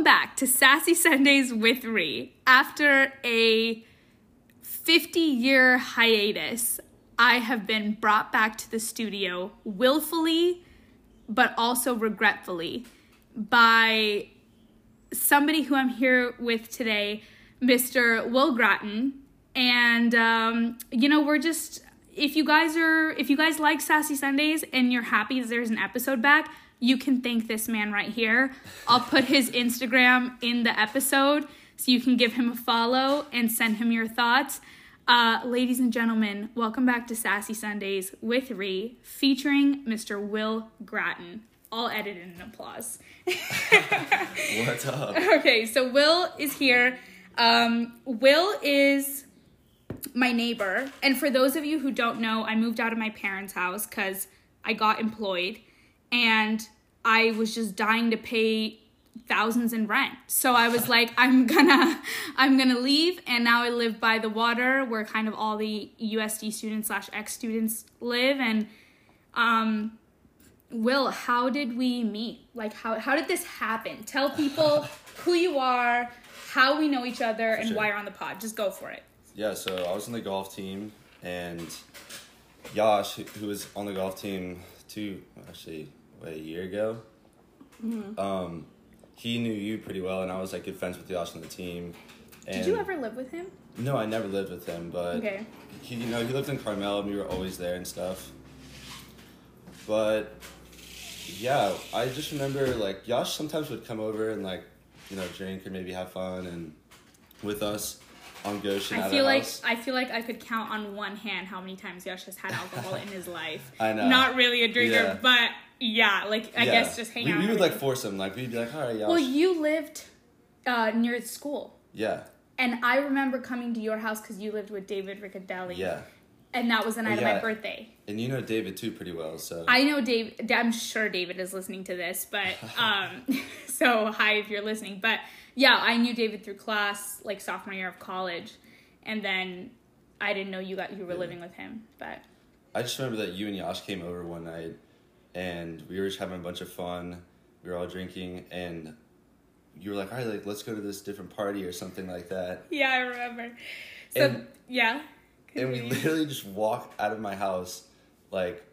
Welcome back to Sassy Sundays with Ree. After a 50 year hiatus, I have been brought back to the studio willfully, but also regretfully, by somebody who I'm here with today, Mr. Will Grattan. And, um, you know, we're just, if you guys are, if you guys like Sassy Sundays and you're happy that there's an episode back, you can thank this man right here. I'll put his Instagram in the episode so you can give him a follow and send him your thoughts. Uh, ladies and gentlemen, welcome back to Sassy Sundays with Ree, featuring Mr. Will Grattan. All edited in applause. What's up? Okay, so Will is here. Um, Will is my neighbor. And for those of you who don't know, I moved out of my parents' house because I got employed and I was just dying to pay thousands in rent. So I was like, I'm gonna I'm gonna leave and now I live by the water where kind of all the USD students slash ex students live and um Will, how did we meet? Like how how did this happen? Tell people who you are, how we know each other, and Sure. why you're on the pod. Just go for it. Yeah, so I was on the golf team, and Yash, who- who was on the golf team two, actually, what, a year ago, Mm-hmm. um, he knew you pretty well, and I was like good friends with Yash on the team. And Did you ever live with him? No, I never lived with him, but Okay. he, you know, he lived in Carmel, and we were always there and stuff. But yeah, I just remember like Yash sometimes would come over and like you know drink or maybe have fun and with us on Goshen I feel like house. I feel like I could count on one hand how many times Yash has had alcohol in his life. I know. Not really a drinker, Yeah. but yeah, like I Yeah. guess just hang we, out. We would like force him. Like we'd be like, all right, Yash. Well, you lived uh, near school, yeah, and I remember coming to your house because you lived with David Riccadelli. yeah, And that was the night of yeah. my birthday. and you know David too pretty well. So I know Dave. I'm sure David is listening to this, but um, so hi if you're listening. But yeah, I knew David through class, like sophomore year of college, and then I didn't know you got you were Yeah. living with him. But I just remember that you and Yash came over one night, and we were just having a bunch of fun. We were all drinking, and you were like, all right, like let's go to this different party or something like that. yeah, I remember. So And- yeah, And we literally just walk out of my house, like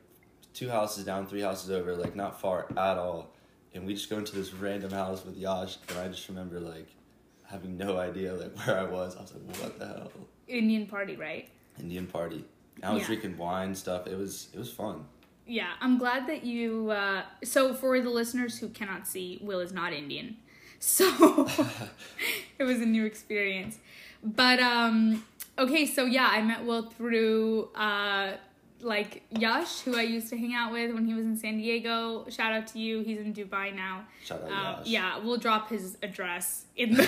two houses down, three houses over, like not far at all. And we just go into this random house with Yash, and I just remember like having no idea like where I was. I was like, what the hell? Indian party, right? Indian party. I was Yeah. drinking wine stuff. It was it was fun. Yeah, I'm glad that you. Uh, so, for the listeners who cannot see, Will is not Indian, so it was a new experience. But um, okay, so yeah, I met Will through uh, like Yash, who I used to hang out with when he was in San Diego. Shout out to you. He's in Dubai now. Shout out Um, Yash. yeah, we'll drop his address in the, in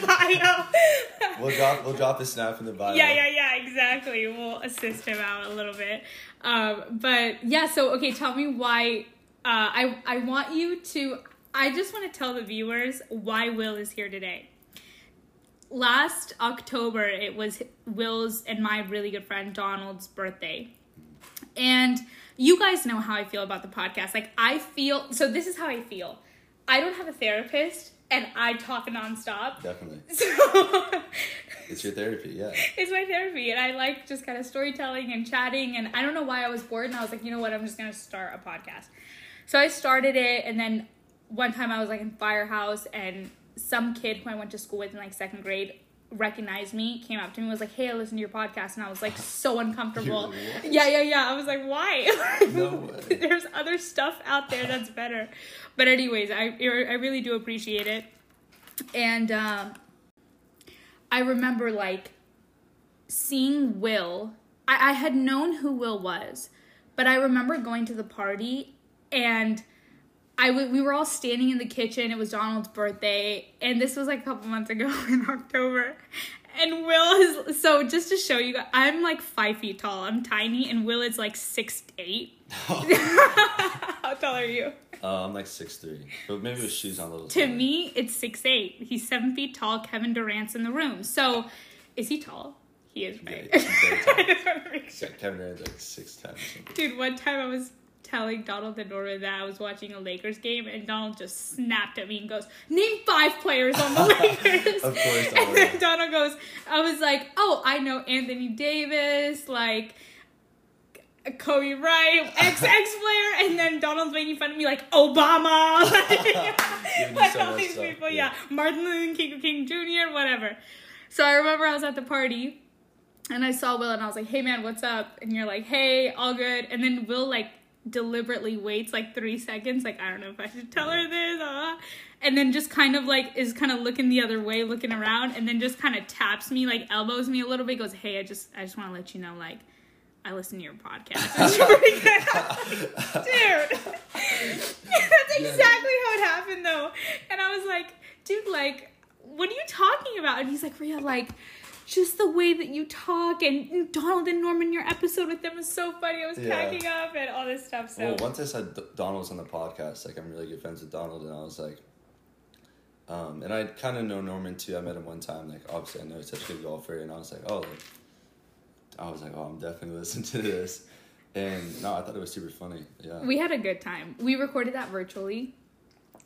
the bio. We'll drop we'll drop the snap in the bio. Yeah, yeah, yeah, exactly. We'll assist him out a little bit. Um, but yeah, so okay, tell me why. Uh, I I want you to. I just want to tell the viewers why Will is here today. Last October, it was Will's and my really good friend Donald's birthday, and you guys know how I feel about the podcast. Like I feel so. This is how I feel. I don't have a therapist, and I talk nonstop. Definitely. So It's your therapy, yeah. it's my therapy and I like just kind of storytelling and chatting and I don't know why I was bored and I was like, you know what, I'm just gonna start a podcast. So I started it and then one time I was like in Firehouse and some kid who I went to school with in like second grade recognized me, came up to me, was like, Hey, I listen to your podcast and I was like so uncomfortable. Yeah, yeah, yeah. I was like, why? No. There's other stuff out there that's better. But anyways, I I really do appreciate it. And um I remember like seeing Will. I, I had known who Will was, but I remember going to the party and I w- we were all standing in the kitchen. It was Donald's birthday, and this was like a couple months ago in October. And Will is so just to show you, I'm like five feet tall. I'm tiny, and Will is like six eight. How tall are you? Uh, I'm like six three, but maybe with shoes on a little. To taller. me, it's six eight. He's seven feet tall. Kevin Durant's in the room. So, is he tall? He is, yeah, right? he's very tall. I just want to make sure. Yeah, Kevin Durant's like six ten. Dude, one time I was telling Donald and Norman that I was watching a Lakers game, and Donald just snapped at me and goes, "Name five players on the Lakers." Of course, and then Donald goes, "I was like, oh, I know Anthony Davis, like." Kobe Bryant, ex ex player, and then Donald's making fun of me like Obama, like, like so all these stuff, people, yeah. yeah, Martin Luther King, King Jr., whatever. So I remember I was at the party, and I saw Will, and I was like, "Hey man, what's up?" And you're like, "Hey, all good." And then Will like deliberately waits like three seconds, like I don't know if I should tell her this, uh, and then just kind of like is kind of looking the other way, looking around, and then just kind of taps me, like elbows me a little bit, goes, "Hey, I just I just want to let you know, like." I listen to your podcast. It's pretty good. Dude. That's exactly how it happened though. And I was like, dude, like, what are you talking about? And he's like, Rhea, like, just the way that you talk and Donald and Norman, your episode with them was so funny. I was Yeah. cracking up and all this stuff. So Well, once I said D- Donald was on the podcast, like I'm really good friends with Donald, and I was like, um, and I kind of know Norman too. I met him one time. Like obviously, I know he's such a good golfer, and I was like, oh, like, I was like, oh, I'm definitely listening to this, and no, I thought it was super funny. Yeah, we had a good time. We recorded that virtually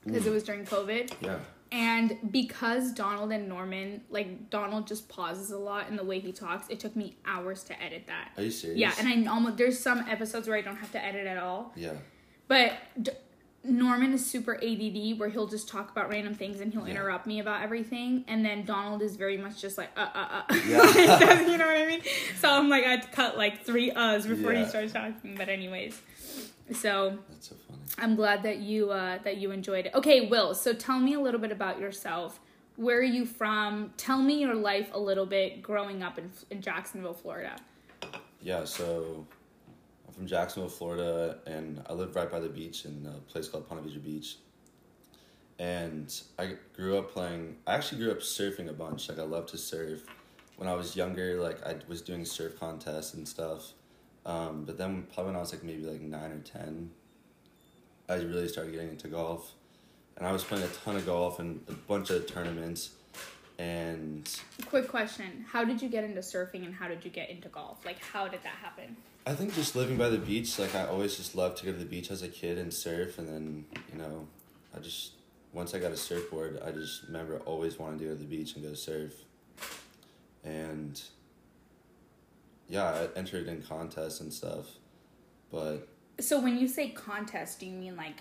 because it mm. was during COVID. yeah, And because Donald and Norman, like Donald just pauses a lot in the way he talks, it took me hours to edit that. Are you serious? Yeah, and I almost there's some episodes where I don't have to edit at all. yeah, But Norman is super ADD, where he'll just talk about random things and he'll Yeah. interrupt me about everything. And then Donald is very much just like uh uh uh. Yeah. you know what I mean? So I'm like I had to cut like three uhs before he starts talking. But anyways, so that's so funny. I'm glad that you uh, that you enjoyed it. Okay, Will. So tell me a little bit about yourself. Where are you from? Tell me your life a little bit growing up in, in Jacksonville, Florida. Yeah, so I'm from Jacksonville, Florida, and I live right by the beach in a place called Ponte Beach. And I grew up playing. I actually grew up surfing a bunch. Like I love to surf. When I was younger, like I was doing surf contests and stuff. Um, but then probably when I was like maybe like nine or ten, I really started getting into golf, and I was playing a ton of golf and a bunch of tournaments. And Quick question: How did you get into surfing, and how did you get into golf? Like, how did that happen? I think just living by the beach, like I always just loved to go to the beach as a kid and surf, and then you know, I just once I got a surfboard, I just remember always wanting to go to the beach and go surf, and yeah, I entered in contests and stuff, but So when you say contest, do you mean like,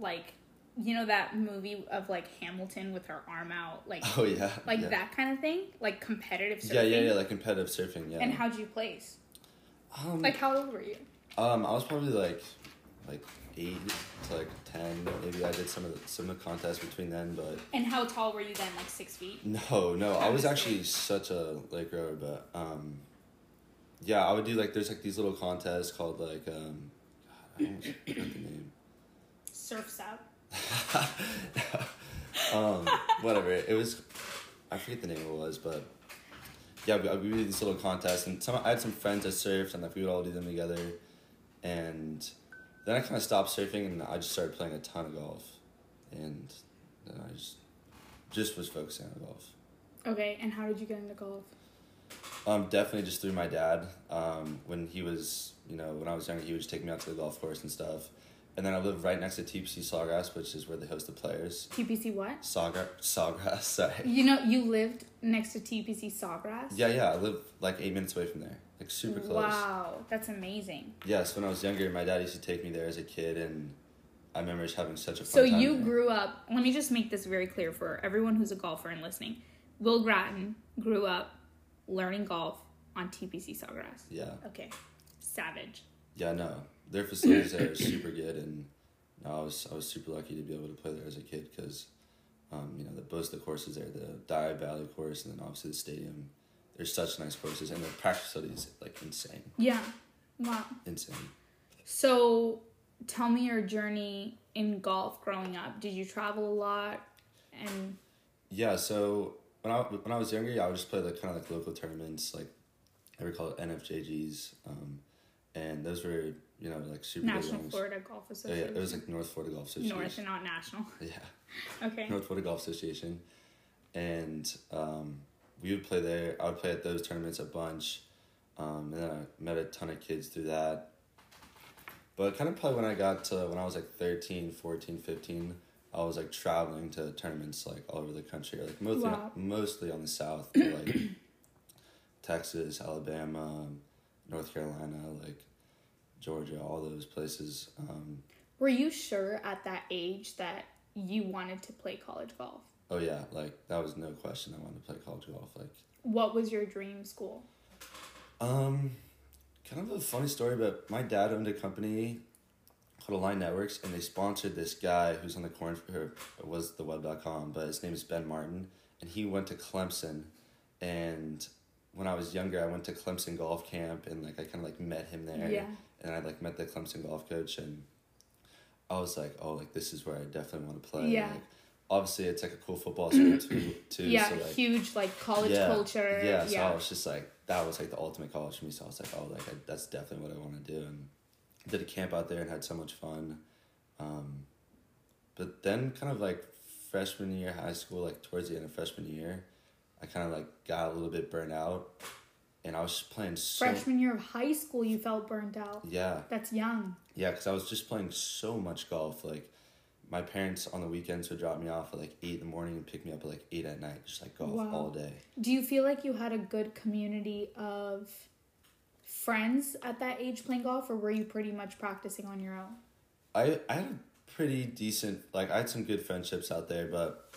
like, you know that movie of like Hamilton with her arm out, like, oh yeah, like yeah. that kind of thing, like competitive surfing? Yeah, yeah, yeah, like competitive surfing, yeah. And how'd you place? Um, Like, how old were you? um, I was probably like, like eight to like ten. Maybe I did some of the, some of the contests between then, but And how tall were you then? Like six feet? No, no, I was actually such a late grower, but um, yeah, I would do like there's like these little contests called like um, God, I almost forgot the name. Surfs up. um, whatever it was, I forget the name it was, but yeah, we, we do these little contests, and some I had some friends that surfed, and like we would all do them together, and then I kind of stopped surfing, and I just started playing a ton of golf, and then I just just was focusing on golf. Okay, and how did you get into golf? Um, definitely just through my dad. Um, when he was, you know, when I was younger, he would just take me out to the golf course and stuff. And then I live right next to TPC Sawgrass, which is where they host the players. TPC what? Sawgrass, Sawgrass, sorry. You know, you lived next to TPC Sawgrass? Yeah, yeah, I live like eight minutes away from there, like super close. Wow, that's amazing. Yes, when I was younger, my dad used to take me there as a kid, and I remember just having such a fun So you there. grew up, let me just make this very clear for everyone who's a golfer and listening. Will Grattan grew up learning golf on TPC Sawgrass. Yeah, Okay, savage. yeah, no, their facilities are super good, and no, I was I was super lucky to be able to play there as a kid because, um, you know, the both the courses there, the Dye Valley course, and then obviously the stadium. They're such nice courses, and the practice facilities like insane, Yeah, wow. insane. So tell me your journey in golf growing up. Did you travel a lot? And Yeah, so when I when I was younger, yeah, I would just play like kind of like local tournaments, like I would call it NFJGs, um, and those were you know like super National. Florida Golf Association. yeah, it was like North Florida Golf Association. North and not national. Yeah, Okay. North Florida Golf Association, and um, we would play there. I would play at those tournaments a bunch, um, and then I met a ton of kids through that. But kind of probably when I got to when I was like 13, 14, 15, I was like traveling to tournaments like all over the country, like mostly Wow. mostly on the south, like Texas, Alabama, North Carolina, like Georgia, all those places. Um, Were you sure at that age that you wanted to play college golf? oh yeah, like that was no question. I wanted to play college golf. Like, What was your dream school? um, kind of a funny story, but my dad owned a company called Align Networks, and they sponsored this guy who's on the Korn or was the web.com, but his name is Ben Martin, and he went to Clemson, and when I was younger, I went to Clemson golf camp, and like I kind of like met him there, Yeah. and I like met the Clemson golf coach, and I was like, oh, like this is where I definitely want to play. Yeah. Like, obviously, it's like a cool football school too. too yeah, so, like, huge like college yeah, culture. Yeah, yeah. so. I was just like, that was like the ultimate college for me. So I was like, oh, like I, that's definitely what I want to do, and did a camp out there and had so much fun. Um, but then, kind of like freshman year high school, like towards the end of freshman year, I kind of like got a little bit burnt out, and I was playing so. Freshman year of high school, you felt burnt out. Yeah, That's young. yeah, because I was just playing so much golf. Like, my parents on the weekends would drop me off at like eight in the morning and pick me up at like eight at night, just like golf Wow. all day. Do you feel like you had a good community of friends at that age playing golf, or were you pretty much practicing on your own? I I had a pretty decent like I had some good friendships out there, but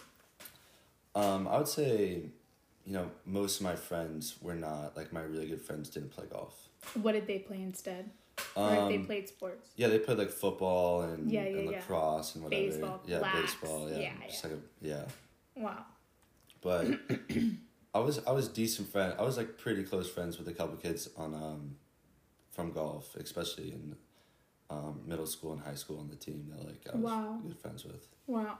um I would say, you know, most of my friends were not like my really good friends didn't play golf. What did they play instead? or if they Um, played sports? yeah, they played like football and, Yeah, yeah, and yeah. lacrosse and whatever. Baseball, yeah, lax, baseball. Yeah, yeah, just like a, yeah. Wow. But I was I was decent friend. I was like pretty close friends with a couple kids on um from golf, especially in um, middle school and high school on the team that like I was Wow. good friends with. Wow.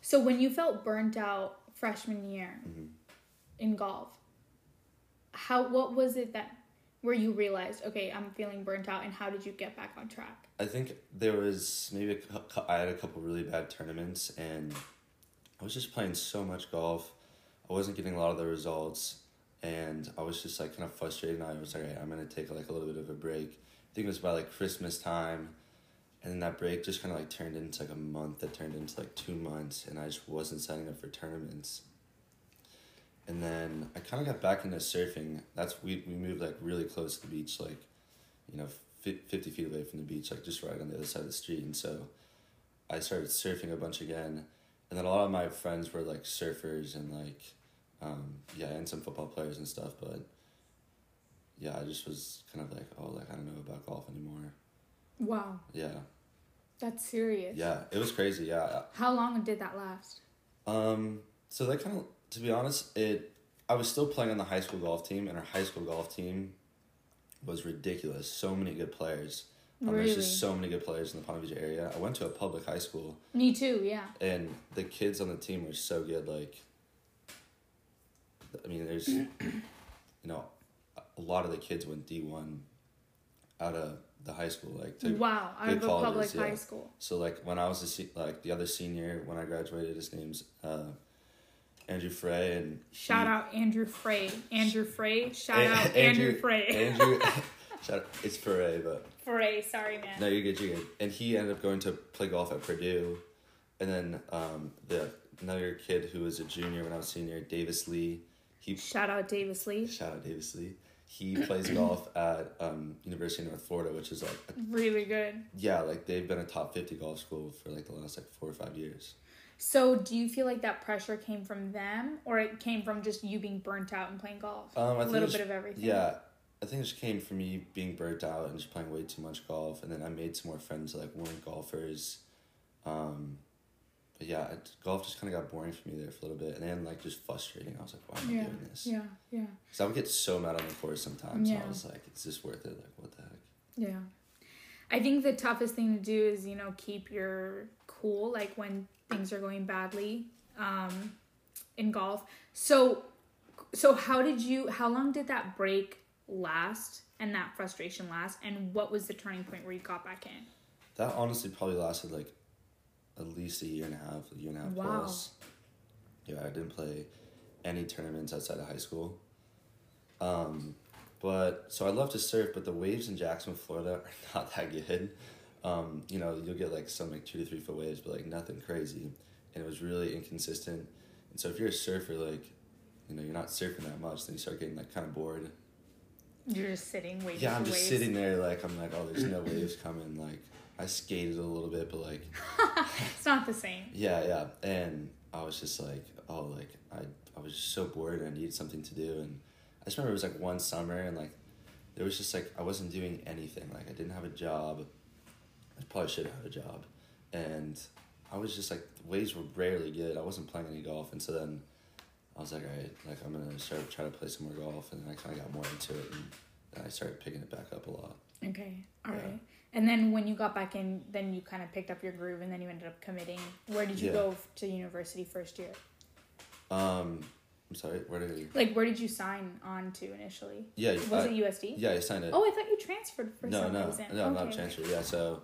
So when you felt burnt out freshman year Mhm. In golf, how what was it that where you realized, okay, I'm feeling burnt out and how did you get back on track? I think there was maybe a, I had a couple really bad tournaments and I was just playing so much golf. I wasn't getting a lot of the results and I was just like kind of frustrated. And I was like, "Alright, I'm gonna take like a little bit of a break. I think it was about like Christmas time, and then that break just kind of like turned into like a month. That turned into like two months, and I just wasn't signing up for tournaments. And then I kind of got back into surfing. That's we we moved like really close to the beach, like you know, fifty feet away from the beach, like just right on the other side of the street. And so I started surfing a bunch again, and then a lot of my friends were like surfers and like um, yeah, and some football players and stuff. But yeah, I just was kind of like, oh, like I don't know about golf anymore. Wow. Yeah, That's serious. yeah, it was crazy. Yeah, How long did that last? um, so that kind of, to be honest, it. I was still playing on the high school golf team, and our high school golf team was ridiculous. So many good players. Um, Really? There's just so many good players in the Palm Beach area. I went to a public high school, Me too, yeah. and the kids on the team were so good. Like, I mean, there's, you know, a lot of the kids went D one out of the high school, like to wow, out of a public yeah. high school. So like when I was a se- like the other senior when I graduated, his name's uh, Andrew Frey and Shout he- out Andrew Frey. Andrew Frey. Shout A- out Andrew, Frey. Andrew, shout out, it's Frey, but Frey, sorry man. no, you're good, you're good. And he ended up going to play golf at Purdue, and then um, the another kid who was a junior when I was senior, Davis Lee. He Shout out Davis Lee. shout out Davis Lee. He plays golf at um, University of North Florida, which is like a Really good. yeah, like they've been a top fifty golf school for like the last like four or five years. So, do you feel like that pressure came from them, or it came from just you being burnt out and playing golf? Um, a little bit of everything. Yeah, I think it just came from me being burnt out and just playing way too much golf, and then I made some more friends like weren't golfers. Um, but yeah, it, golf just kind of got boring for me there for a little bit, and then like just frustrating. I was like, why am I Yeah. doing this? Yeah. Yeah. So I would get so mad on the course sometimes. Yeah. I was like, is this worth it? Like, what the heck? Yeah. I think the toughest thing to do is, you know, keep your cool like when things are going badly um in golf. So so how did you how long did that break last and that frustration last and what was the turning point where you got back in? That honestly probably lasted like at least a year and a half, a year and a half Wow. plus. Yeah, I didn't play any tournaments outside of high school. Um, but so I love to surf, but the waves in Jacksonville, Florida, are not that good. Um, you know, you'll get like some like two to three foot waves, but like nothing crazy. And it was really inconsistent. And so if you're a surfer, like, you know, you're not surfing that much, then you start getting like kind of bored. You're just sitting waiting. Yeah, I'm just waves. sitting there like I'm like, oh, there's no waves coming. Like I skated a little bit, but like It's not the same. yeah, yeah. And I was just like, oh, like I I was just so bored and I needed something to do. And I just remember it was like one summer and like there was just like I wasn't doing anything. Like I didn't have a job. I probably should have had a job. And I was just like the waves were rarely good. I wasn't playing any golf, and so then I was like, all right, like I'm gonna start try to play some more golf, and then I kind of got more into it, and then I started picking it back up a lot. Okay. all right. Yeah. And then when you got back in, then you kind of picked up your groove, and then you ended up committing. Where did you Yeah. go to university first year? Um, I'm sorry, where did you? Like, where did you sign on to initially? Yeah, Was I- it USD? Yeah, I signed it. Oh, I thought you transferred for no, some no, reason. no, I'm okay, not transferred. Yeah, so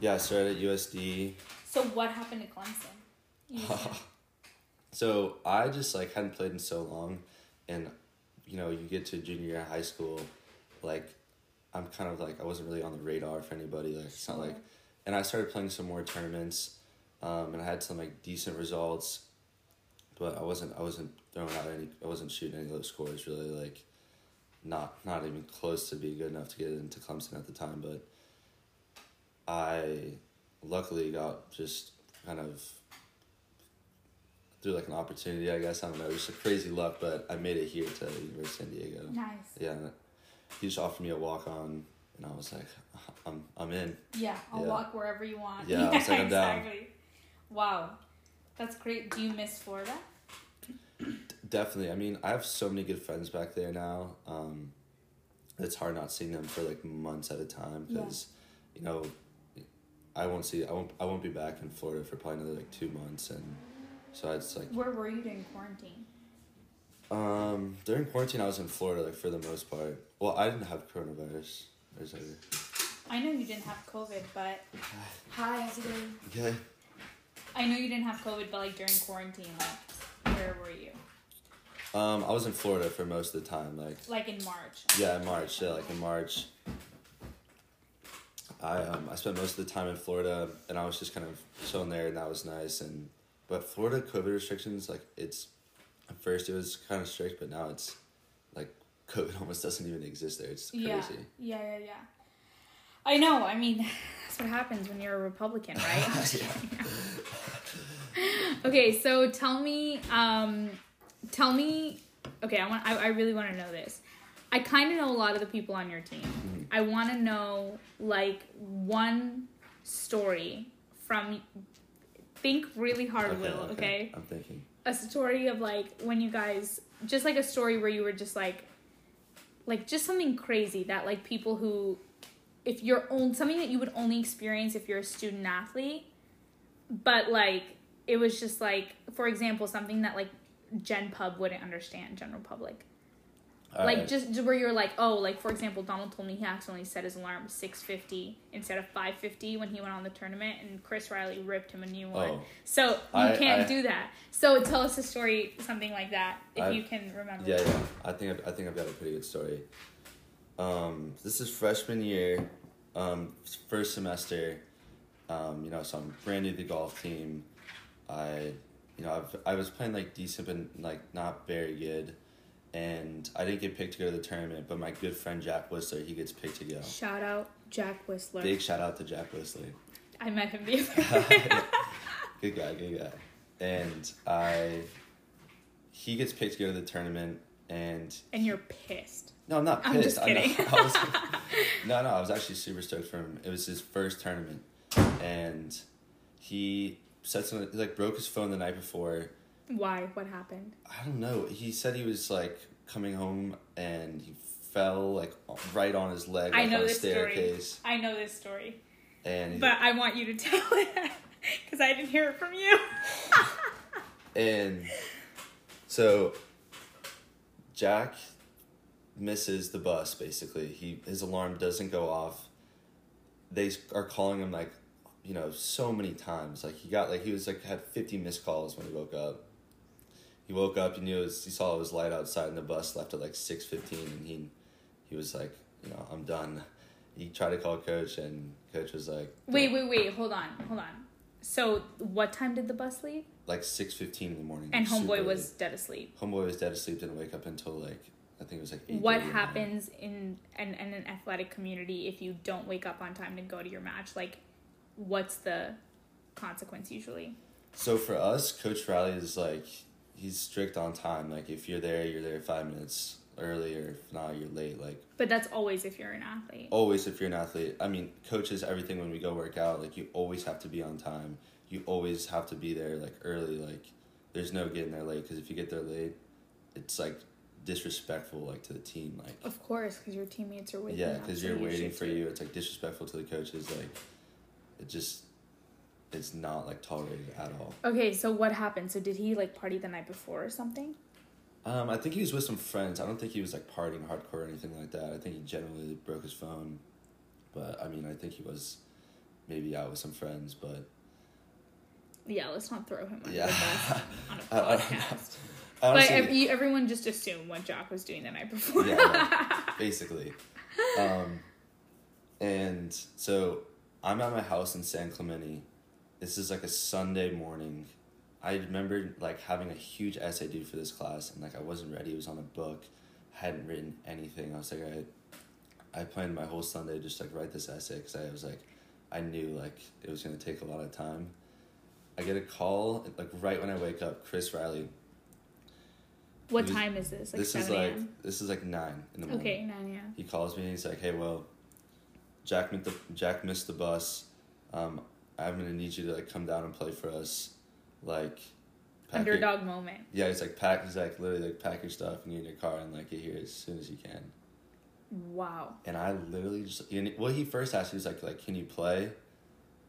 yeah, I started at USD. So what happened to Clemson? So I just like hadn't played in so long, and you know, you get to junior year high school, like I'm kind of like I wasn't really on the radar for anybody. Like it's not like, and I started playing some more tournaments, um, and I had some like decent results, but I wasn't I wasn't throwing out any I wasn't shooting any low scores really like, not not even close to be good enough to get into Clemson at the time, but I luckily got just kind of through like an opportunity, I guess. I don't know. It was a crazy luck, but I made it here to University of San Diego. nice. Yeah, he just offered me a walk on, and I was like, I'm I'm in. Yeah, I'll Yeah. walk wherever you want. Yeah, I was like, I'm down. exactly. Wow, that's great. Do you miss Florida? Definitely. I mean, I have so many good friends back there now. Um, it's hard not seeing them for like months at a time Yeah. because, you know, I won't see I won't I won't be back in Florida for probably another like two months, and so it's like Where were you during quarantine? um during quarantine I was in Florida like for the most part. Well, I didn't have coronavirus. There's I know you didn't have COVID, but hi, how's it going? okay. I know you didn't have COVID, but like during quarantine, like where were you? Um, I was in Florida for most of the time. Like Like in March. yeah, in March. Yeah, like in March. I um I spent most of the time in Florida, and I was just kind of chilling there, and that was nice. And but Florida COVID restrictions, like it's at first it was kind of strict, but now it's like COVID almost doesn't even exist there. It's crazy. Yeah. Yeah, yeah, yeah. I know. I mean, that's what happens when you're a Republican, right? okay, so tell me, um, tell me. Okay, I want. I, I really want to know this. I kind of know a lot of the people on your team. Mm-hmm. I want to know like one story from. Think really hard, Will. Okay. I'm thinking. a story of like when you guys just like a story where you were just like like just something crazy that like people who if you're on something that you would only experience if you're a student athlete but like it was just like for example something that like gen pub wouldn't understand general public All like right. just just where you're like oh like for example donald told me he accidentally set his alarm 650 instead of 550 when he went on the tournament and chris riley ripped him a new one Oh. so you I- can't I- do that so tell us a story something like that if I- you can remember Yeah, yeah. I think I've, I think I've got a pretty good story. Um, this is freshman year, um, first semester. Um, you know, so I'm brand new to the golf team. I, you know, I've, I was playing like decent, but like not very good, and I didn't get picked to go to the tournament. But my good friend Jack Whistler, he gets picked to go. shout out jack whistler Big shout out to Jack Whistler. i met him the good guy, good guy. And I, he gets picked to go to the tournament, and and you're pissed No, I'm not pissed. I'm just I know. kidding. I was, no, no, I was actually super stoked for him. It was his first tournament, and he said something like broke his phone the night before. Why what happened I don't know. He said he was like coming home and he fell like right on his leg i know on this story staircase, i know this story and he- but i want you to tell it because i didn't hear it from you And so Jack misses the bus basically. He his alarm doesn't go off. They are calling him like you know so many times. Like he got like he was like had 50 missed calls when he woke up. He woke up, he knew it was, he saw it was light outside and the bus left at like 6:15 and he he was like, you know, I'm done. he tried to call coach, and coach was like, Wait, wait, wait. Hold on, hold on. So, what time did the bus leave? like six fifteen in the morning. And homeboy was dead asleep. homeboy was dead asleep. Didn't wake up until like I think it was like. 8:30 What in the morning. happens in an, in an athletic community if you don't wake up on time to go to your match? Like, what's the consequence usually? So for us, Coach Riley is like he's strict on time. Like if you're there, you're there five minutes early, or if not, you're late. Like But that's always if you're an athlete. always, if you're an athlete. I mean, coaches everything when we go work out. Like you always have to be on time. You always have to be there like early. Like there's no getting there late because if you get there late, it's like disrespectful like to the team. Like Of course, because your teammates are waiting. yeah, because you're waiting for you. It's like disrespectful to the coaches. Like it just it's not like tolerated at all. Okay, so what happened? So did he like party the night before or something? Um, I think he was with some friends. I don't think he was like partying hardcore or anything like that. I think he generally broke his phone, but I mean, I think he was maybe out with some friends. But Yeah, let's not throw him under Yeah. the bus on a I- I- podcast. honestly, but ev- you- everyone just assumed what Jack was doing the night before. yeah, basically. Um, and so I'm at my house in San Clemente. This is like a Sunday morning. I remember like having a huge essay due for this class, and like I wasn't ready. It was on a book. I hadn't written anything. I was like, I, I planned my whole Sunday just like write this essay because I was like, I knew like it was gonna take a lot of time. I get a call like right when I wake up. Chris Riley. what was- time is this? Like this is like this is like nine in the morning. Okay, nine yeah. He calls me and he's like, "Hey, well, Jack missed the Jack missed the bus. Um, I'm gonna need you to like come down and play for us, like." pack your- Underdog moment. yeah, he's like pack. He's like literally like pack your stuff and get in your car and like get here as soon as you can. Wow. And I literally just and well, he first asked, he was like, like, can you play?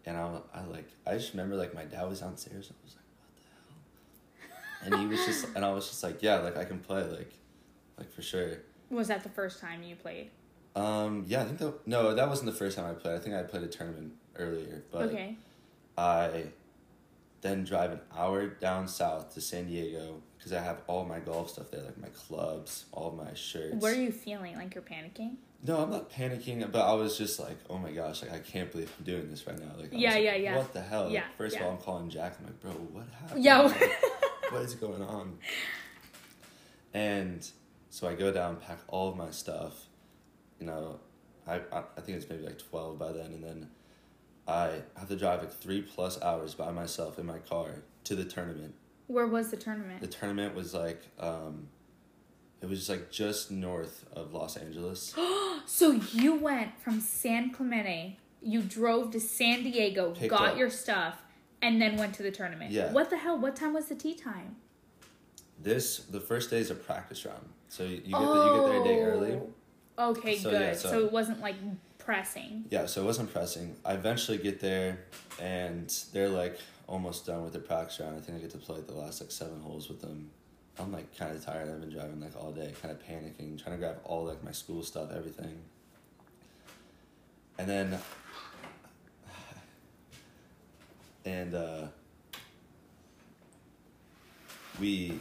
And I, I like, I just remember like my dad was downstairs. And I was like, what the hell? And he was just, and I was just like, yeah, like I can play, like, like for sure. Was that the first time you played? Um, yeah, I think that no, that wasn't the first time I played. I think I played a tournament earlier, but okay. I then drive an hour down south to San Diego because I have all my golf stuff there, like my clubs, all my shirts. What are you feeling? Like you're panicking? No, I'm not panicking, but I was just like, oh my gosh, like I can't believe I'm doing this right now. Like, I Yeah, like, yeah, yeah. What the hell? Yeah, Like, first yeah. of all, I'm calling Jack. I'm like, bro, what happened? Yeah. Like, what is going on? And so I go down, pack all of my stuff. You know, I I, I think it's maybe like twelve by then, and then I have to drive like three plus hours by myself in my car to the tournament. Where was the tournament? The tournament was like, um, it was just like just north of Los Angeles. So you went from San Clemente, you drove to San Diego, Picked got up. your stuff, and then went to the tournament. Yeah. What the hell? What time was the tee time? This the first day is a practice round, so you, you get the, you get there a day early. Oh. Okay, So, good. yeah, so, so- it wasn't like pressing. Yeah, so it wasn't pressing. I eventually get there, and they're like almost done with the practice round. I think I get to play the last like seven holes with them. I'm like kind of tired. I've been driving like all day, kind of panicking, trying to grab all like my school stuff, everything. And then, and uh, we,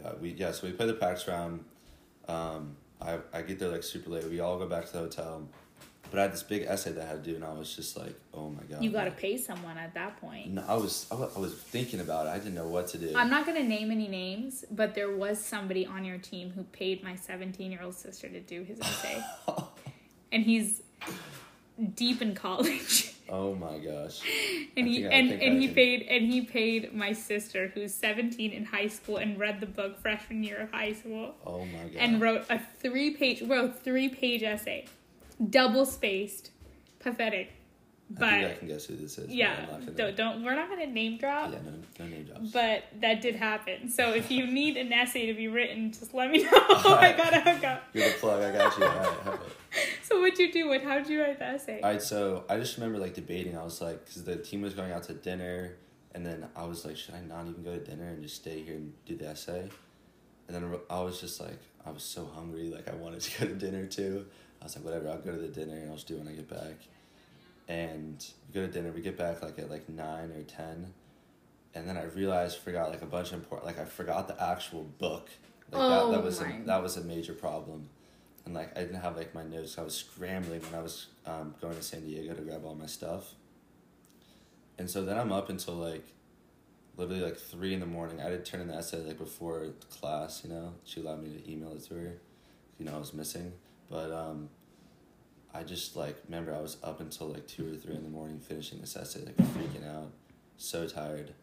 yeah, we yeah. So we play the practice round. Um, I I get there like super late. We all go back to the hotel, but I had this big essay that I had to do, and I was just like, oh my god. You got to pay someone at that point. No, I was I was thinking about it. I didn't know what to do. I'm not going to name any names, but there was somebody on your team who paid my 17 year old sister to do his essay. and he's deep in college. Oh my gosh. and I he think I- I and, and he paid and he paid my sister who's 17 in high school and read the book freshman year of high school Oh my god. and wrote a three page wrote three page essay double spaced pathetic I think I can guess who this is. yeah gonna- don't, don't we're not gonna name drop Yeah, no, no name drops. but that did happen so if you need an essay to be written just let me know i gotta hook up You're the plug. I got you. All right, have it. so what'd you do what how'd you write the essay All right, so I just remember like debating. I was like, because the team was going out to dinner, and then I was like, should I not even go to dinner and just stay here and do the essay? And then I was just like, I was so hungry, like I wanted to go to dinner too. I was like, whatever, I'll go to the dinner and I'll just do it when I get back. And we go to dinner. We get back like at like nine or ten, and then I realized forgot like a bunch of important. Like I forgot the actual book. Like that, Oh that was my. a, that was a major problem. and like I didn't have like my notes. I was scrambling when I was um, going to San Diego to grab all my stuff. And so then I'm up until like literally like three in the morning. I to turn in the essay like before class, you know. She allowed me to email it to her. You know, I was missing. But um I just like remember I was up until like two or three in the morning finishing this essay, like freaking out. So tired.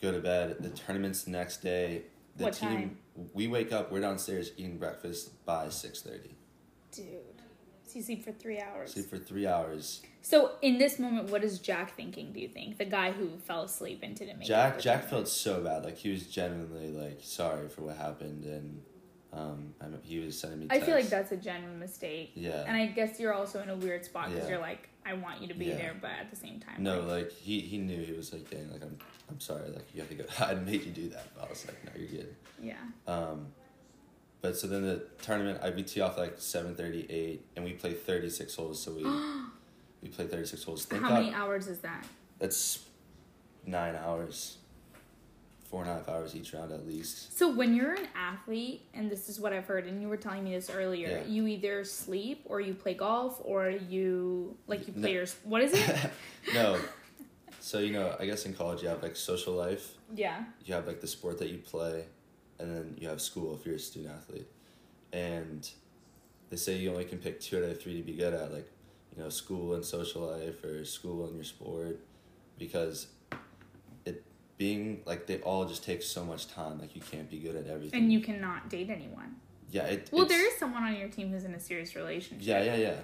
Go to bed. The tournament's the next day. The What team time? we wake up, we're downstairs eating breakfast by six thirty. Dude. So you sleep for three hours. Sleep for three hours. So in this moment, what is Jack thinking? Do you think the guy who fell asleep and didn't make Jack Jack felt so bad. Like he was genuinely like sorry for what happened, and um, I mean, he was sending me. I feel like that's a genuine mistake. Yeah. And I guess you're also in a weird spot because Yeah. you're like, I want you to be Yeah. there, but at the same time, No, like, like he he knew he was like, dang, like I'm I'm sorry, like you have to go. I made you do that, but I was like, no, you're good. yeah. Um, but so then the tournament, I beat tee off like seven thirty eight, and we played thirty six holes. So we we played thirty six holes. Thank How God, many hours is that? that's nine hours, four and a half hours each round at least. So when you're an athlete, and this is what I've heard, and you were telling me this earlier, Yeah. you either sleep or you play golf or you like you No. play your what is it? no, so you know, I guess in college you have like social life. yeah. you have like the sport that you play and then you have school if you're a student athlete and they say you only can pick two out of three to be good at like you know school and social life or school and your sport because being like they all just take so much time like you can't be good at everything And you cannot date anyone. yeah it, Well, there is someone on your team who's in a serious relationship. yeah yeah yeah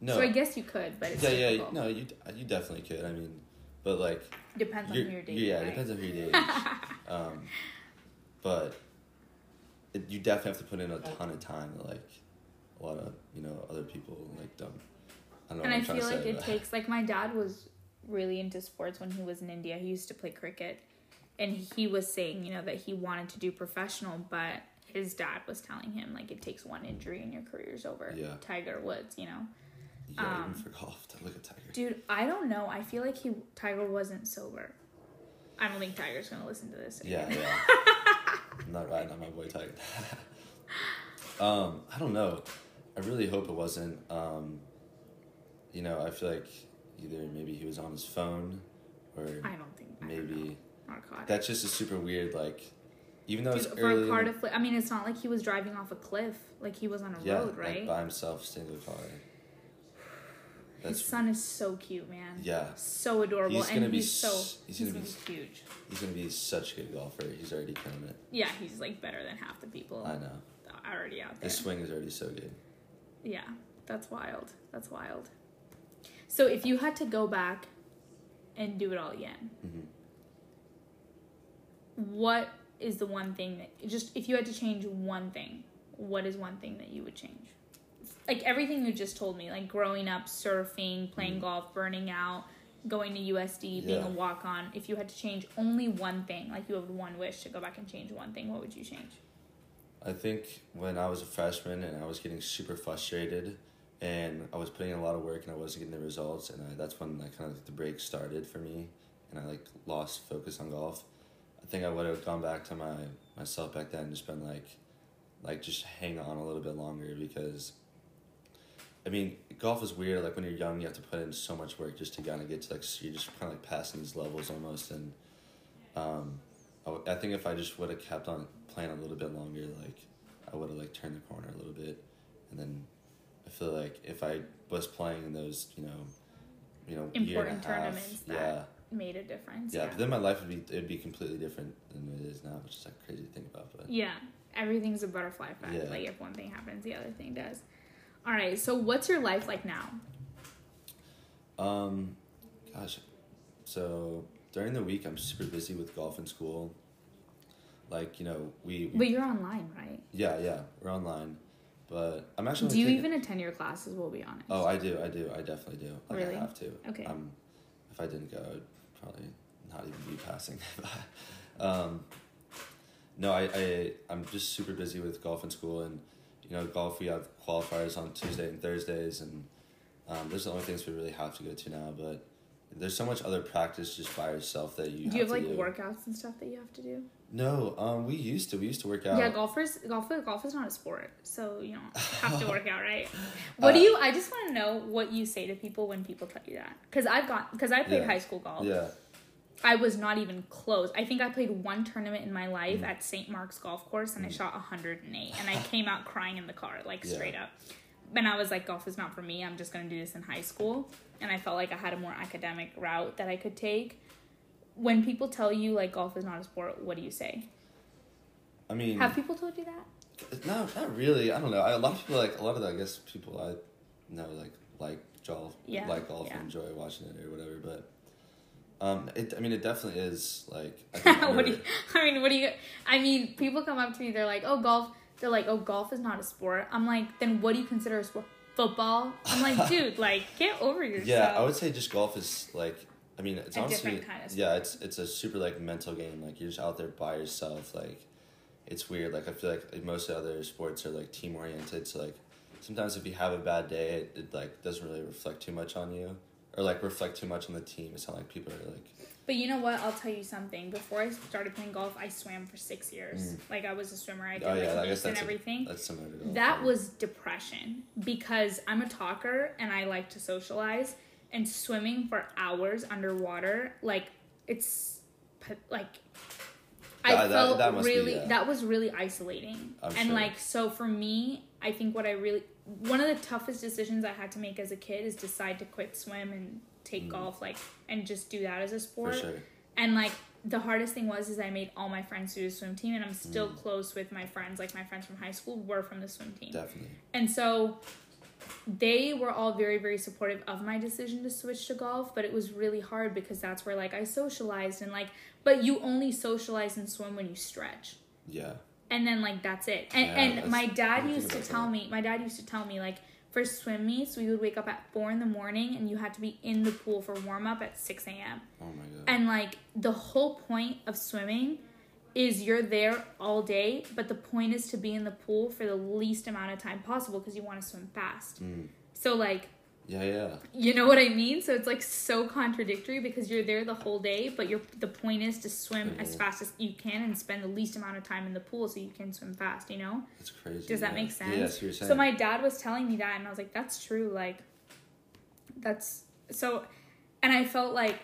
no So I guess you could, but it's yeah yeah no you you definitely could i mean but like Depends on who you're dating. Yeah, right? it depends on who you're dating. um, but it, you definitely have to put in a ton of time like a lot of you know other people like don't. I don't know and I feel like it takes like my dad was really into sports when he was in India. He used to play cricket, and he was saying you know that he wanted to do professional, but his dad was telling him like it takes one injury and your career's over. Yeah. Tiger Woods, you know. yeah, um, even for golf, to look at Tiger. Dude, I don't know. I feel like he Tiger wasn't sober. I don't think Tiger's gonna listen to this. Yeah, again. yeah. I'm not riding on my boy Tiger. um, I don't know. I really hope it wasn't. Um, you know, I feel like either maybe he was on his phone, or I don't think I don't maybe that's just a super weird like. Even though Dude, it's for early, a in car to flip, I mean, it's not like he was driving off a cliff. Like he was on a yeah, road, like right? by himself, single car. His That's son is so cute, man. yeah. So adorable, He's and he's so he's, he's gonna, gonna be huge. He's gonna be such a good golfer. He's already killing it. Yeah, he's like better than half the people I know. already out there. His swing is already so good. Yeah, that's wild. That's wild. So if you had to go back and do it all again, Mhm. what is the one thing that just if you had to change one thing, what is one thing that you would change? Like everything you just told me, like growing up, surfing, playing golf, burning out, going to USD, being Yeah. a walk on. If you had to change only one thing, like you have one wish to go back and change one thing, what would you change? I think when I was a freshman and I was getting super frustrated and I was putting in a lot of work and I wasn't getting the results and I, that's when like kind of like the break started for me and I like lost focus on golf. I think I would have gone back to my myself back then and just been like like just hang on a little bit longer because I mean golf is weird like when you're young you have to put in so much work just to kind of get to like you're just kind of like passing these levels almost and um I, w- I think if I just would have kept on playing a little bit longer, like I would have like turned the corner a little bit, and then feel like if I was playing in those, you know, you know, Important a half, tournaments that yeah, Made a difference. yeah, But then my life would be it'd be completely different than it is now, which is like crazy to think about. But Yeah, everything's a butterfly effect. Yeah. Like if one thing happens, the other thing does. All right, so what's your life like now? um, gosh, so during the week I'm super busy with golf and school. Like you know, we, we But you're online, right? yeah yeah we're online, but I'm actually Do you taking- even attend your classes? We'll be honest. Oh, I do. I do. I definitely do. Like Really? I have to. Okay. Um, if I didn't go, I'd probably not even be passing. um, no, I, I I'm just super busy with golf and school, and you know, golf we have qualifiers on Tuesday and Thursdays, and um, those are the only things we really have to go to now. But there's so much other practice just by yourself that you Do you have like do. workouts and stuff that you have to do? No, um, we used to. We used to work out. Yeah, golfers golf golf is not a sport, so you don't have to work out, right? What do you? I just want to know what you say to people when people tell you that, because I've got because I played Yeah. high school golf. Yeah. I was not even close. I think I played one tournament in my life Mm. at St. Mark's Golf Course, and I shot 108, and I came out crying in the car, like Yeah. straight up. And I was like, golf is not for me. I'm just gonna do this in high school, and I felt like I had a more academic route that I could take. When people tell you like golf is not a sport, what do you say? I mean, Have people told you that? no, not really. I don't know. I, a lot of people like a lot of the, I guess people I know like like golf, Yeah, like golf yeah. enjoy watching it or whatever. But um, it. I mean, it definitely is like. I what do you, I mean, what do you? I mean, people come up to me. They're like, "Oh, golf." They're like, "Oh, golf is not a sport." I'm like, "Then what do you consider a sport?" Football. I'm like, dude, like, get over yourself. Yeah, I would say just golf is like. I mean, it's A honestly different kind of yeah, it's it's a super like mental game. Like you're just out there by yourself. Like it's weird. Like I feel like, like most other sports are like team oriented. So like sometimes if you have a bad day, it, it like doesn't really reflect too much on you, or like reflect too much on the team. It's not like people are like But you know what? I'll tell you something. Before I started playing golf, I swam for six years. Mm. Like I was a swimmer. I did oh like yeah, I and that's a- that's similar to golf. that yeah. was depression because I'm a talker and I like to socialize. And swimming for hours underwater, like it's like I That- that- felt that be, really yeah. that was really isolating. I'm and sure. like so for me, I think what I really one of the toughest decisions I had to make as a kid is decide to quit swim and take golf like and just do that as a Mm. for sport. sure. And like the hardest thing was is I made all my friends do the swim team and I'm still Mm. close with my friends. Like my friends from high school were from the swim team. Definitely. And so they were all very, very supportive of my decision to switch to golf, but it was really hard because that's where like I socialized and like but you only socialize and swim when you stretch. Yeah. And then like that's it. And Yeah, and that's- my dad used to tell that. me my dad used to tell me like for swim meets we would wake up at four in the morning and you had to be in the pool for warm up at six AM. Oh my god. And like the whole point of swimming is you're there all day, but the point is to be in the pool for the least amount of time possible because you want to swim fast. Mm. So like, Yeah, yeah. you know what I mean? So it's like so contradictory because you're there the whole day, but you're the point is to swim as Mhm. fast as you can and spend the least amount of time in the pool so you can swim fast, you know? That's crazy. Does that yeah. make sense? Yeah, that's what you're saying. So my dad was telling me that, and I was like, "That's true." Like, that's so, and I felt like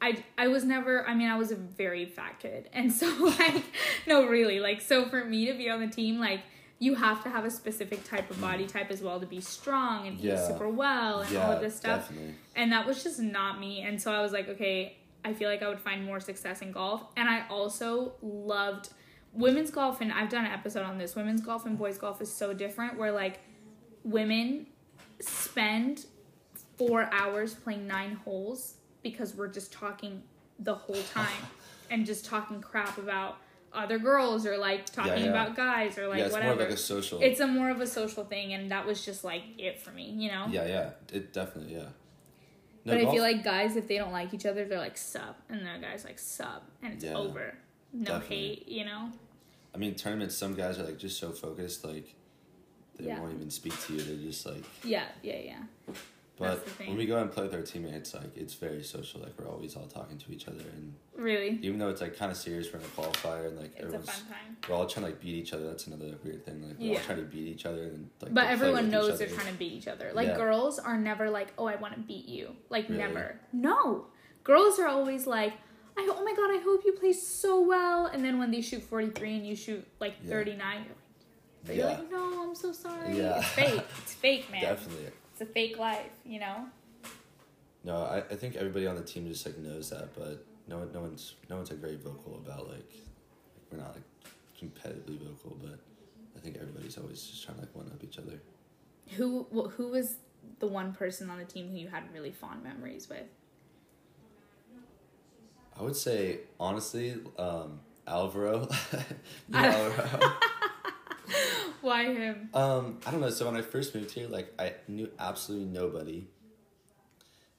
I I was never. I mean, I was a very fat kid, and so like, no, really, like, so for me to be on the team, like, you have to have a specific type of body type as well to be strong and eat super well and yeah, all of this stuff. Definitely. And that was just not me. And so I was like, okay, I feel like I would find more success in golf. And I also loved women's golf. And I've done an episode on this. Women's golf and boys golf is so different, where like women spend four hours playing nine holes because we're just talking the whole time and just talking crap about other girls or like talking yeah. about guys or like yeah, it's whatever. more of like a social. it's a more of a social thing and that was just like it for me, you know? yeah, yeah. It definitely, yeah. No, but I feel like guys, if they don't like each other, they're like sub, and the guy's like sub, and it's Yeah, over. No definitely. hate, you know. I mean, tournaments. Some guys are like just so focused, like they Yeah. won't even speak to you. They're just like. Yeah, yeah, yeah. But That's the thing. when we go and play with our teammates, like it's very social. Like we're always all talking to each other, and Really, even though it's like kind of serious, we're in a qualifier, and like it's a everyone's fun time. we're all trying to like beat each other. That's another weird thing. Like we're Yeah. all trying to beat each other, and like. But everyone knows they're trying to beat each other. Like Yeah. girls are never like, "Oh, I want to beat you." Like Really? never. No, girls are always like, "I oh my god, I hope you play so well." And then when they shoot forty three and you shoot like Yeah. thirty nine, you're like, you're like, "No, I'm so sorry." Yeah. It's fake. It's fake, man. definitely. A fake life, you know. No, I, I think everybody on the team just like knows that, but no one, no one's no one's like very vocal about like, like we're not like competitively vocal, but I think everybody's always just trying to like one up each other. Who wh- who was the one person on the team who you had really fond memories with? I would say honestly, um, Alvaro. Alvaro. Why him? Um, I don't know. So when I first moved here, like I knew absolutely nobody,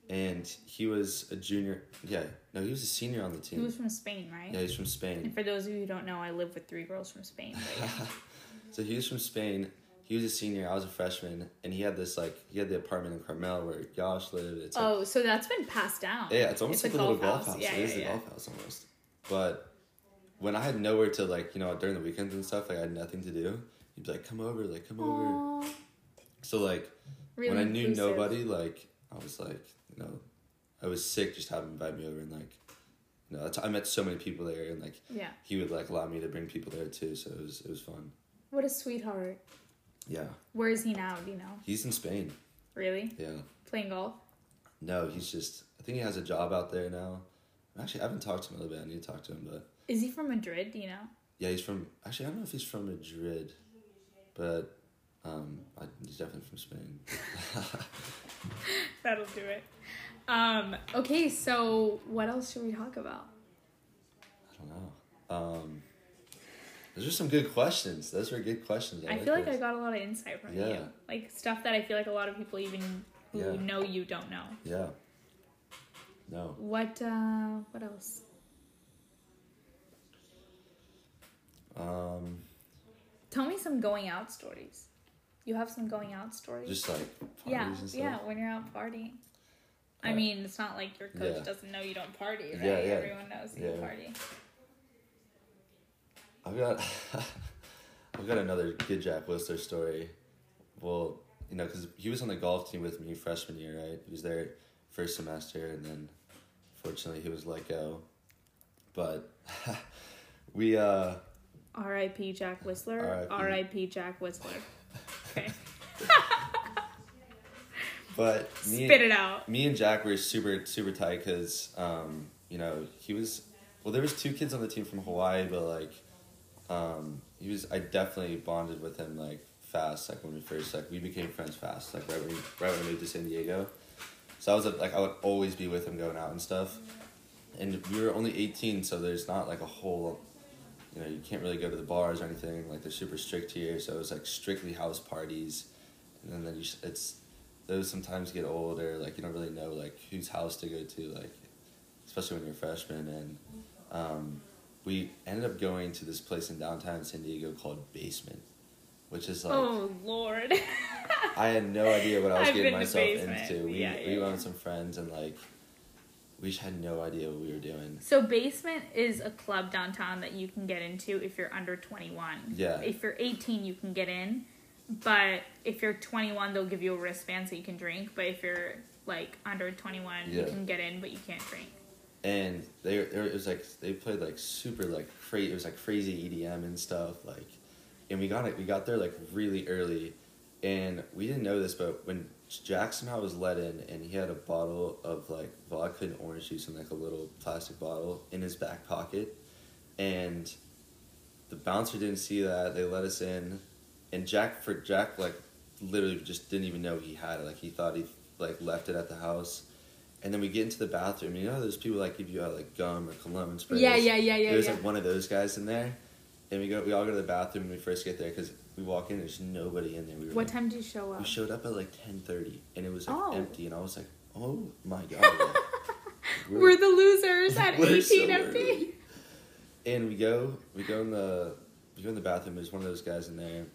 and he was a junior. Yeah, no, he was a senior on the team. He was from Spain, right? Yeah, he's from Spain. And for those of you who don't know, I live with three girls from Spain. Yeah. so he was from Spain, he was a senior, I was a freshman, and he had this like he had the apartment in Carmel where Josh lived. It's like, Oh, so that's been passed down. yeah, it's almost It's like a a little golf house. house. Yeah, it is yeah, yeah. golf house almost. But when I had nowhere to like, you know, during the weekends and stuff, like I had nothing to do. He'd be like, "Come over, like come over." So like really when I knew inclusive. nobody, like I was like, you know, I was sick just having him invite me over and like, you know, I met so many people there and like Yeah. he would like allow me to bring people there too. So it was it was fun. What a sweetheart. Yeah, Where is he now? Do you know? he's in Spain. Really? Yeah, Playing golf? no, he's just. I think he has a job out there now. Actually, I haven't talked to him a little bit. I need to talk to him, but Is he from Madrid? Do you know? yeah, he's from. Actually, I don't know if he's from Madrid, but um, I, he's definitely from Spain. That'll do it. Um, okay, so what else should we talk about? I don't know. Um, those are some good questions. Those are good questions. I feel like I got a lot of insight from you. Yeah. Like stuff that I feel like a lot of people even who Yeah. know you don't know. Yeah. No. What uh what else? Um, Tell me some going out stories. You have some going out stories? just like parties yeah, and stuff. yeah, when you're out partying. I mean, it's not like your coach yeah. doesn't know you don't party, right? Yeah, yeah. Everyone knows you party. I've got, I've got another good Jack Whistler story. Well, you know, because he was on the golf team with me freshman year, right? He was there first semester, and then, fortunately, he was let go. But we, uh, R.I.P. Jack Whistler. R.I.P.. Jack Whistler. Okay. but me, Spit it out. me and Jack were super super tight because um, you know he was well there was two kids on the team from Hawaii but like um, he was I definitely bonded with him like fast like when we first like we became friends fast like right when we, right when we moved to San Diego so I was like I would always be with him going out and stuff and we were only 18 so there's not like a whole you know you can't really go to the bars or anything like they're super strict here so it was like strictly house parties and then you, it's those sometimes get older like you don't really know like whose house to go to like especially when you're a freshman and um, we ended up going to this place in downtown san diego called basement which is like oh Lord. i had no idea what i was I've getting myself into we, Yeah, we went yeah. with some friends and like we just had no idea what we were doing So basement is a club downtown that you can get into if you're under 21. Yeah. If you're 18, you can get in, but if you're 21, they'll give you a wristband so you can drink. But if you're like under 21, you can get in, but you can't drink. and they, they it was like they played like super like crazy it was like crazy EDM and stuff like and we got it we got there like really early and we didn't know this but when Jack somehow was let in and he had a bottle of like vodka and orange juice in like a little plastic bottle in his back pocket and the bouncer didn't see that they let us in and Jack for Jack like literally just didn't even know he had it like he thought he like left it at the house and then we get into the bathroom. You know, there's people like give you out like gum or cologne sprays. Yeah, yeah, yeah, yeah, There's yeah. like one of those guys in there, and we go. We all go to the bathroom when we first get there because we walk in. There's nobody in there. We were What like- time did you show up? We showed up at like ten thirty, and it was like Oh. empty, and I was like, oh my god. like, We're the losers at 18 so empty. early. And we go, we go in the, we go in the bathroom. There's one of those guys in there,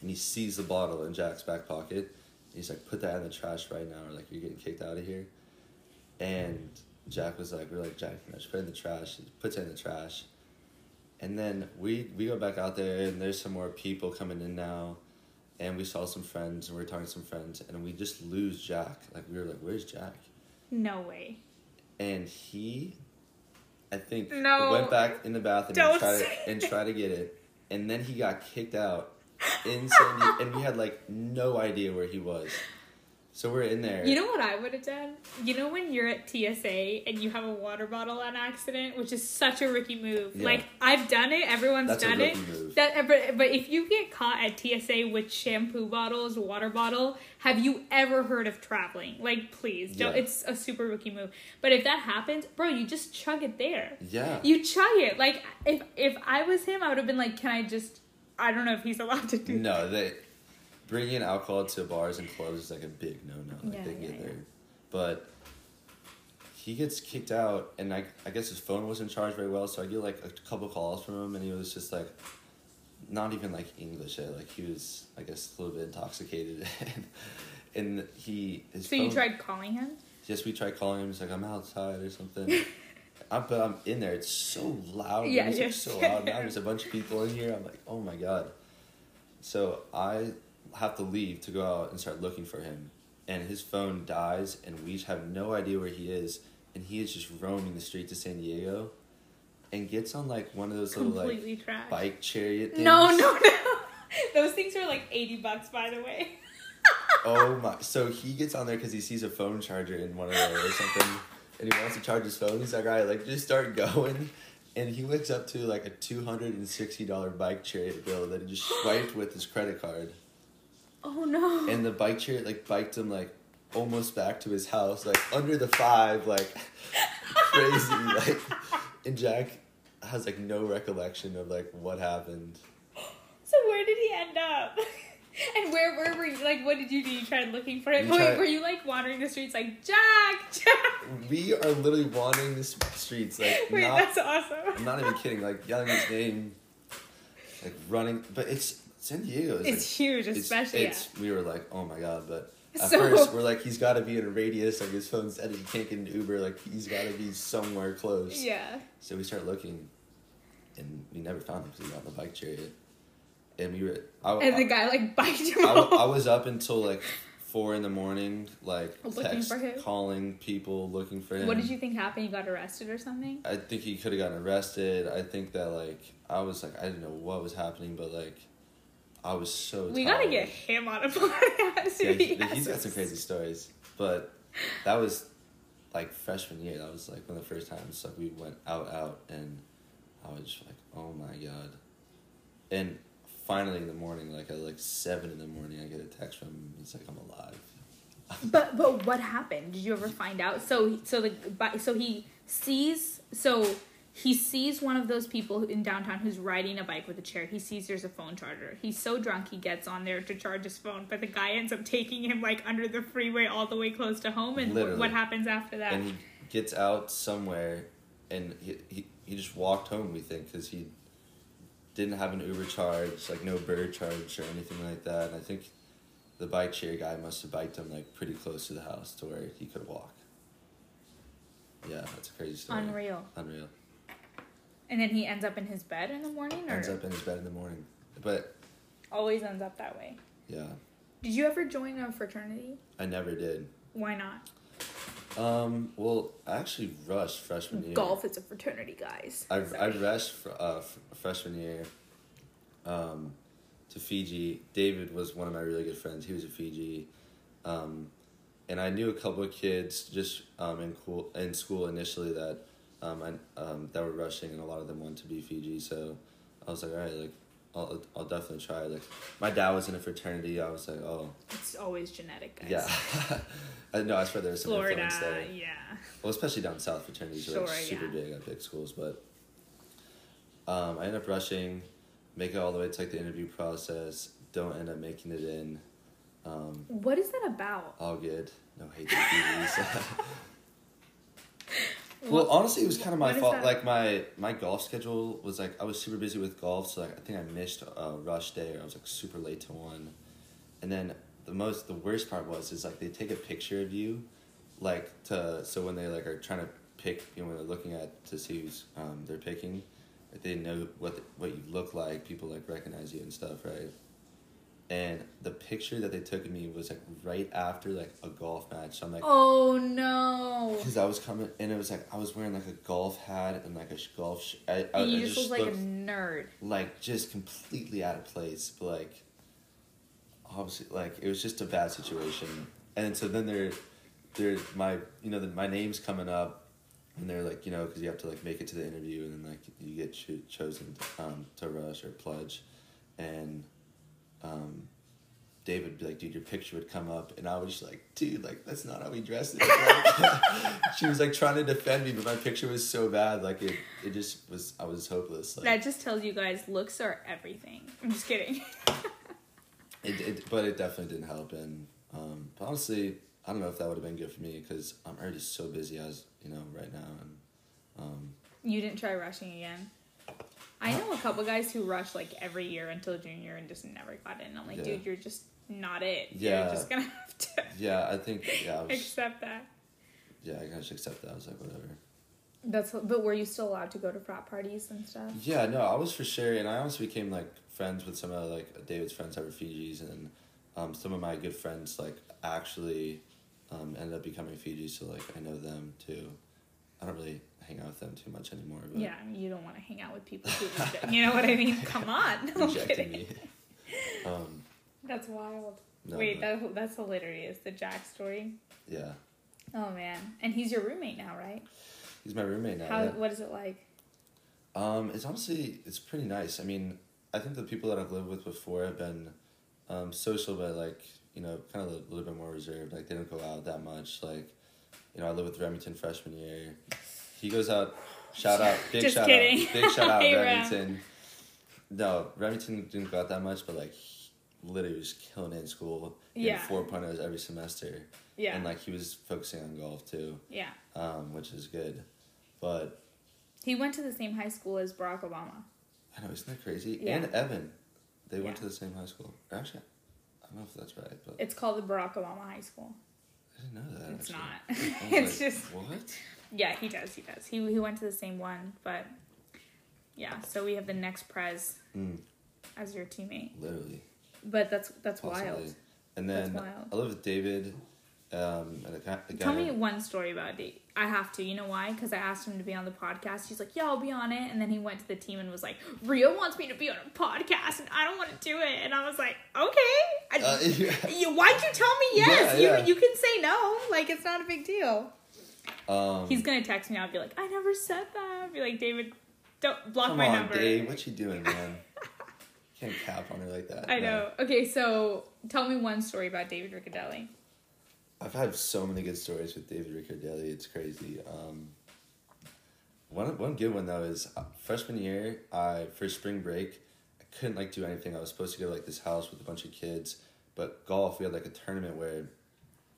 and he sees the bottle in Jack's back pocket. He's like, "Put that in the trash right now, or like you're getting kicked out of here." And Jack was like, "We're like Jack, you know, just put it in the trash." He puts it in the trash, and then we we go back out there, and there's some more people coming in now, and we saw some friends, and we are talking to some friends, and we just lose Jack. Like we were like, "Where's Jack?" No way. and he, I think, No. went back in the bathroom Don't and tried to, and tried to get it, and then he got kicked out in San Diego, and we had like no idea where he was. So we're in there. You know what I would have done? You know when you're at TSA and you have a water bottle on accident, which is such a rookie move. Yeah. Like I've done it, everyone's That's a done it. move. That but, but if you get caught at TSA with shampoo bottles, water bottle, have you ever heard of traveling? Like please, don't Yeah. it's a super rookie move. But if that happens, bro, you just chug it there. yeah. You chug it. Like if if I was him, I would have been like, "Can I just I don't know if he's allowed to do no, they bringing alcohol to bars and clubs is like a big no no. Like Yeah, they yeah, get yeah. there, but he gets kicked out, and I I guess his phone wasn't charged very well, so I get like a couple calls from him, and he was just like, not even like English yet. Like he was, I guess, a little bit intoxicated, and, and he. His So you tried calling him? Yes, we tried calling him. He's like, I'm outside or something. I, but I'm in there. It's so loud. Yeah, Yeah, yeah. so loud. Now there's a bunch of people in here. I'm like, oh my god. So I have to leave to go out and start looking for him, and his phone dies, and we have no idea where he is, and he is just roaming the streets of San Diego, and gets on like one of those little like Completely trash. bike chariot things. No, no, no. Those things are like 80 bucks, by the way. Oh my! So he gets on there because he sees a phone charger in one of there or something, and he wants to charge his phone. He's like, "All right, like just start going," and he wakes up to like a two hundred and sixty dollar bike chariot bill that he just swiped with his credit card, Oh no. and the bike chariot like biked him like almost back to his house, like under the five, like crazy, like, and Jack has like no recollection of like what happened. So where did he end up? And where where were you? Like, what did you do? You tried looking for him. We Wait, tried- were you like wandering the streets like Jack, Jack? We are literally wandering the streets, like Wait, not that's awesome. I'm not even kidding. Like yelling his name, like running. But it's San Diego. It's, It's huge, especially. It's, we were like, oh my god. But at So- first, we're like, he's got to be in a radius. Like his phone said he can't get an Uber. Like he's got to be somewhere close. yeah. So we start looking, and we never found him because he got on the bike chariot. And we were. I, And the guy like biked him I, I was up until like four in the morning, like Looking text, for him? calling people, looking for him. What did you think happened? You got arrested or something? I think he could have gotten arrested. I think that like I was like I didn't know what was happening, but like I was so. We gotta get him on a podcast. Yeah, he he, has he's got some crazy stories, but that was like freshman year. That was like one of the first times like we went out out, and I was just like, oh my god, and finally in the morning, like at like seven in the morning, I get a text from him. He's like, I'm alive. But but what happened? Did you ever find out? So so the so he sees so he sees one of those people in downtown who's riding a bike with a chair. He sees there's a phone charger. He's so drunk he gets on there to charge his phone, but the guy ends up taking him like under the freeway all the way close to home. And Literally. what happens after that? and he gets out somewhere and he, he, he just walked home we think because he didn't have an uber charge like no bird charge or anything like that and i think the bike share guy must have biked him like pretty close to the house to where he could walk yeah that's a crazy story Unreal. unreal And then he ends up in his bed in the morning, or ends up in his bed in the morning but always ends up that way. yeah Did you ever join a fraternity? i never did Why not? um well i actually rushed freshman year Golf is a fraternity, guys. I I rushed fr- uh, f- freshman year um, to Fiji. David was one of my really good friends. He was a Fiji, um, and I knew a couple of kids just um, in cool in school initially that um, I, um, that were rushing, and a lot of them wanted to be Fiji. So I was like, all right, like I'll I'll definitely try. Like my dad was in a fraternity. I was like, oh It's always genetic, guys. yeah. I know. I swear there's some Florida, influence there. yeah. Well, especially down south, fraternities are like super yeah. big at big schools. But um, I end up rushing, make it all the way to like the interview process. Don't end up making it in. Um, What is that about? all good. No hate to well, honestly, it was kind of my fault. Like my my golf schedule was like I was super busy with golf, so like I think I missed a rush day, or I was like super late to one. And then the most the worst part was is like they take a picture of you, like to so when they like are trying to pick you know when they're looking at to see who's um, they're picking, like they know what what you look like. People like recognize you and stuff, right? And the picture that they took of me was like right after like a golf match. So I'm like, Oh no! because I was coming, and it was like I was wearing like a golf hat and like a golf. Sh- I, I, you I just, just look like a nerd. like just completely out of place. But like, obviously, like it was just a bad situation. And so then they're, they're my you know the, my name's coming up, and they're like you know because you have to like make it to the interview, and then like you get cho- chosen um, to rush or pledge, and um, David would be like, dude, your picture would come up, and I was just like, dude, like that's not how we dress it. Like, she was like trying to defend me, but my picture was so bad, like it, it just was. I was hopeless. Like, That just tells you guys looks are everything. I'm just kidding. it, it, but it definitely didn't help, and um, but honestly, I don't know if that would have been good for me because I'm already so busy as you know right now, and um, you didn't try rushing again. I know a couple guys who rush like every year until junior and just never got in. I'm like, Yeah. dude, you're just not it. Yeah. You're just gonna have to Yeah, I think yeah, I was, accept that. yeah, I just accept that. I was like, whatever. That's but were you still allowed to go to frat parties and stuff? Yeah, no, I was for sure, and I also became like friends with some of like David's friends that were Fijis, and um, some of my good friends like actually um, ended up becoming Fiji, so like I know them too. I don't really hang out with them too much anymore, but Yeah, you don't want to hang out with people who, you know what I mean? Come on, no, I'm kidding. me. Um, That's wild. no, Wait, but- that, that's hilarious. The Jack story. yeah, Oh man, and he's your roommate now, right? he's my roommate now. How? yeah. What is it like? Um, it's honestly it's pretty nice. I mean, I think the people that I've lived with before have been um, social, but like you know, kind of a little bit more reserved. Like they don't go out that much. Like you know, I live with Remington freshman year. He goes out. Shout out, big Just shout kidding. out, big shout out, Hey, Rem. Remington. No, Remington didn't go out that much, but like literally was killing it in school. Yeah. four point every semester, Yeah. and like he was focusing on golf too, yeah. um, which is good. But He went to the same high school as Barack Obama. I know, isn't that crazy? Yeah. And Evan, they went to the same high school. Actually, I don't know if that's right, but It's called the Barack Obama High School. I didn't know that. It's actually. not. It's like, just what? Yeah. He does. He does. He he went to the same one, but yeah. So we have the next prez Mm, as your teammate, literally, but that's that's possibly. wild. And then wild. I live with David. Um, and a guy, Tell me one story about Dave. I have to. You know why? Because I asked him to be on the podcast. He's like, "Yeah, I'll be on it." And then he went to the team and was like, "Rio wants me to be on a podcast, and I don't want to do it." And I was like, "Okay, I, Uh, yeah. you, why'd you tell me yes? Yeah, yeah. You you can say no. Like it's not a big deal." Um, He's gonna text me. I'll be like, "I never said that." I'll be like, "David, don't block come my on, number." Dave. What you doing, man? Can't cap on her like that. I no. know. Okay, so tell me one story about David Riccadelli. I've had so many good stories with David Riccardelli. It's crazy. Um, one one good one though is uh, freshman year. I for spring break, I couldn't like do anything. I was supposed to go to like this house with a bunch of kids, but golf. We had like a tournament where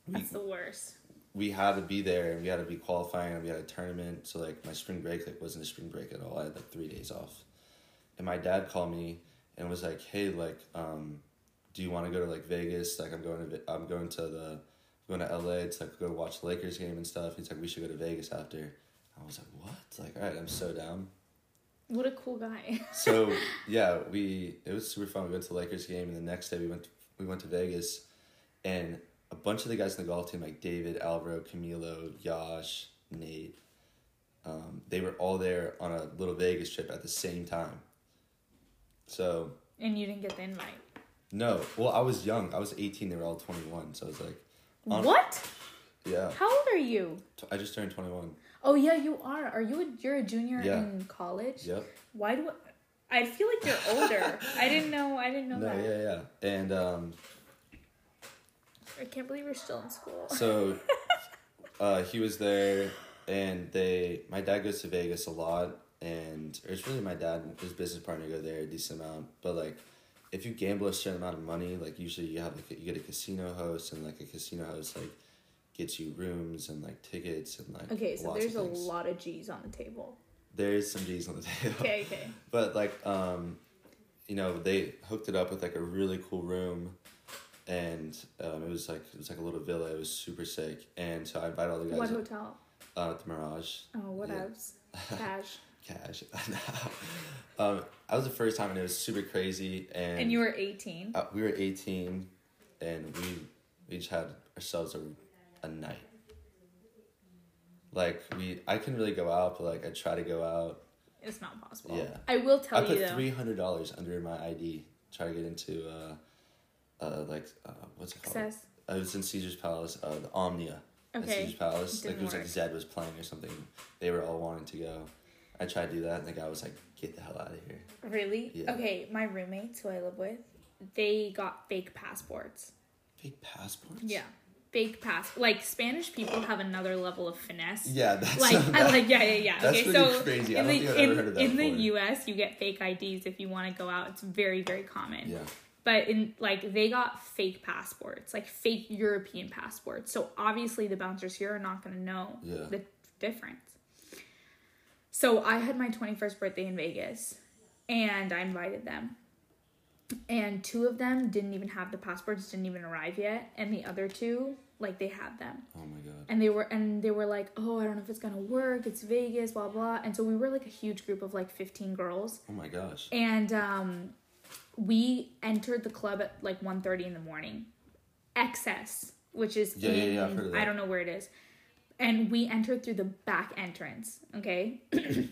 we That's the worst. We had to be there and we had to be qualifying and we had a tournament. So like my spring break like wasn't a spring break at all. I had like three days off, and my dad called me and was like, "Hey, like, um, do you want to go to like Vegas? Like, I'm going to I'm going to the I'm going to LA to like go watch the Lakers game and stuff." He's like, "We should go to Vegas after." I was like, "What?" Like, all right, I'm so down. What a cool guy. So yeah, we it was super fun. We went to the Lakers game, and the next day we went we went to Vegas, and a bunch of the guys in the golf team like David, Alvaro, Camilo, Yash, Nate, um, they were all there on a little Vegas trip at the same time. So and you didn't get the invite. no, well I was young. I was eighteen. They were all twenty one. So I was like, On- what? yeah, How old are you? I just turned twenty one. Oh yeah, you are. Are you a you're a junior Yeah. in college? Yep. Why do I, I feel like you're older? I didn't know. I didn't know No, that. yeah, yeah, and um, I can't believe you're still in school. So uh, he was there, and they. My dad goes to Vegas a lot, and or it's really my dad and his business partner go there a decent amount. But like, if you gamble a certain amount of money, like usually you have like a, you get a casino host, and like a casino host like gets you rooms and like tickets and like Okay, so there's a lot of G's on the table. There is some G's on the table. Okay, okay. But like, um, you know, they hooked it up with like a really cool room, and um, it was like it was like a little villa. It was super sick, and so I invited all the guys. What hotel? Uh, the Mirage. Oh, what Yeah. else? Cash. Cash. um, I was the first time, and it was super crazy. And, and you were 18. Uh, we were eighteen, and we we just had ourselves a, a night. Like we, I can't really go out, but like I try to go out. It's not possible. Yeah. I will tell you. I put three hundred dollars under my ID. Try to get into uh, uh, like uh, what's it called? I was in Caesar's Palace, uh, the Omnia. At Okay. Caesar's Palace. Like Didn't it was like work. Zedd was playing or something. They were all wanting to go. I tried to do that, and the guy was like, "Get the hell out of here." Really? Yeah. Okay, my roommates who I live with, they got fake passports. Fake passports. Yeah. Fake pass like Spanish people have another level of finesse. Yeah, that's Like I that- like yeah yeah yeah. that's okay, so crazy. I in the in, ever heard of that in the. U.S. you get fake IDs if you want to go out. It's very very common. Yeah. But in like they got fake passports, like fake European passports. So obviously the bouncers here are not going to know Yeah. the difference. So I had my 21st birthday in Vegas and I invited them. And two of them didn't even have the passports, didn't even arrive yet, and the other two, like they had them. Oh my god. And they were and they were like, "Oh, I don't know if it's going to work. It's Vegas, blah blah." And so we were like a huge group of like 15 girls. Oh my gosh. And um we entered the club at like 1:30 in the morning. XS, which is Yeah, yeah, in, yeah, of I don't know where it is. And we entered through the back entrance, okay?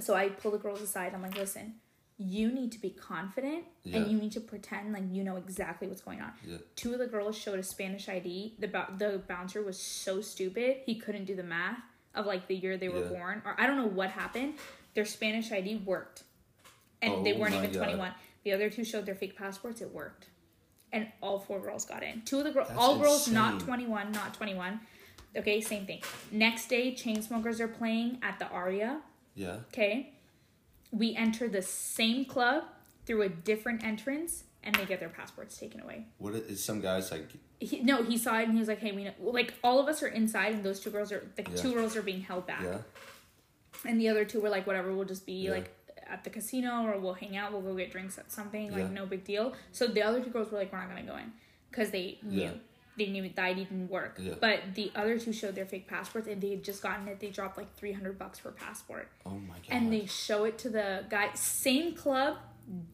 so I pull the girls aside. I'm like, "Listen, you need to be confident Yeah. and you need to pretend like you know exactly what's going on." Yeah. Two of the girls showed a Spanish ID. The the bouncer was so stupid, he couldn't do the math of like the year they were Yeah. born or I don't know what happened. Their Spanish ID worked. And they Oh weren't even God. 21. The other two showed their fake passports, it worked. And all four girls got in. Two of the girls, all girls not 21, not 21. Okay, same thing. Next day, Chainsmokers are playing at the Aria. Yeah. Okay. We enter the same club through a different entrance and they get their passports taken away. What is, is some guys like? He, no, he saw it and he was like, "Hey, we know." Like all of us are inside, and those two girls are the Yeah. two girls are being held back, Yeah. and the other two were like, "Whatever, we'll just be Yeah. like at the casino or we'll hang out, we'll go get drinks at something, like Yeah. no big deal." So the other two girls were like, "We're not gonna go in," because they knew Yeah. they knew that ID didn't work. Yeah. But the other two showed their fake passports, and they had just gotten it. They dropped like three hundred bucks per passport, Oh my god. and they show it to the guy. Same club,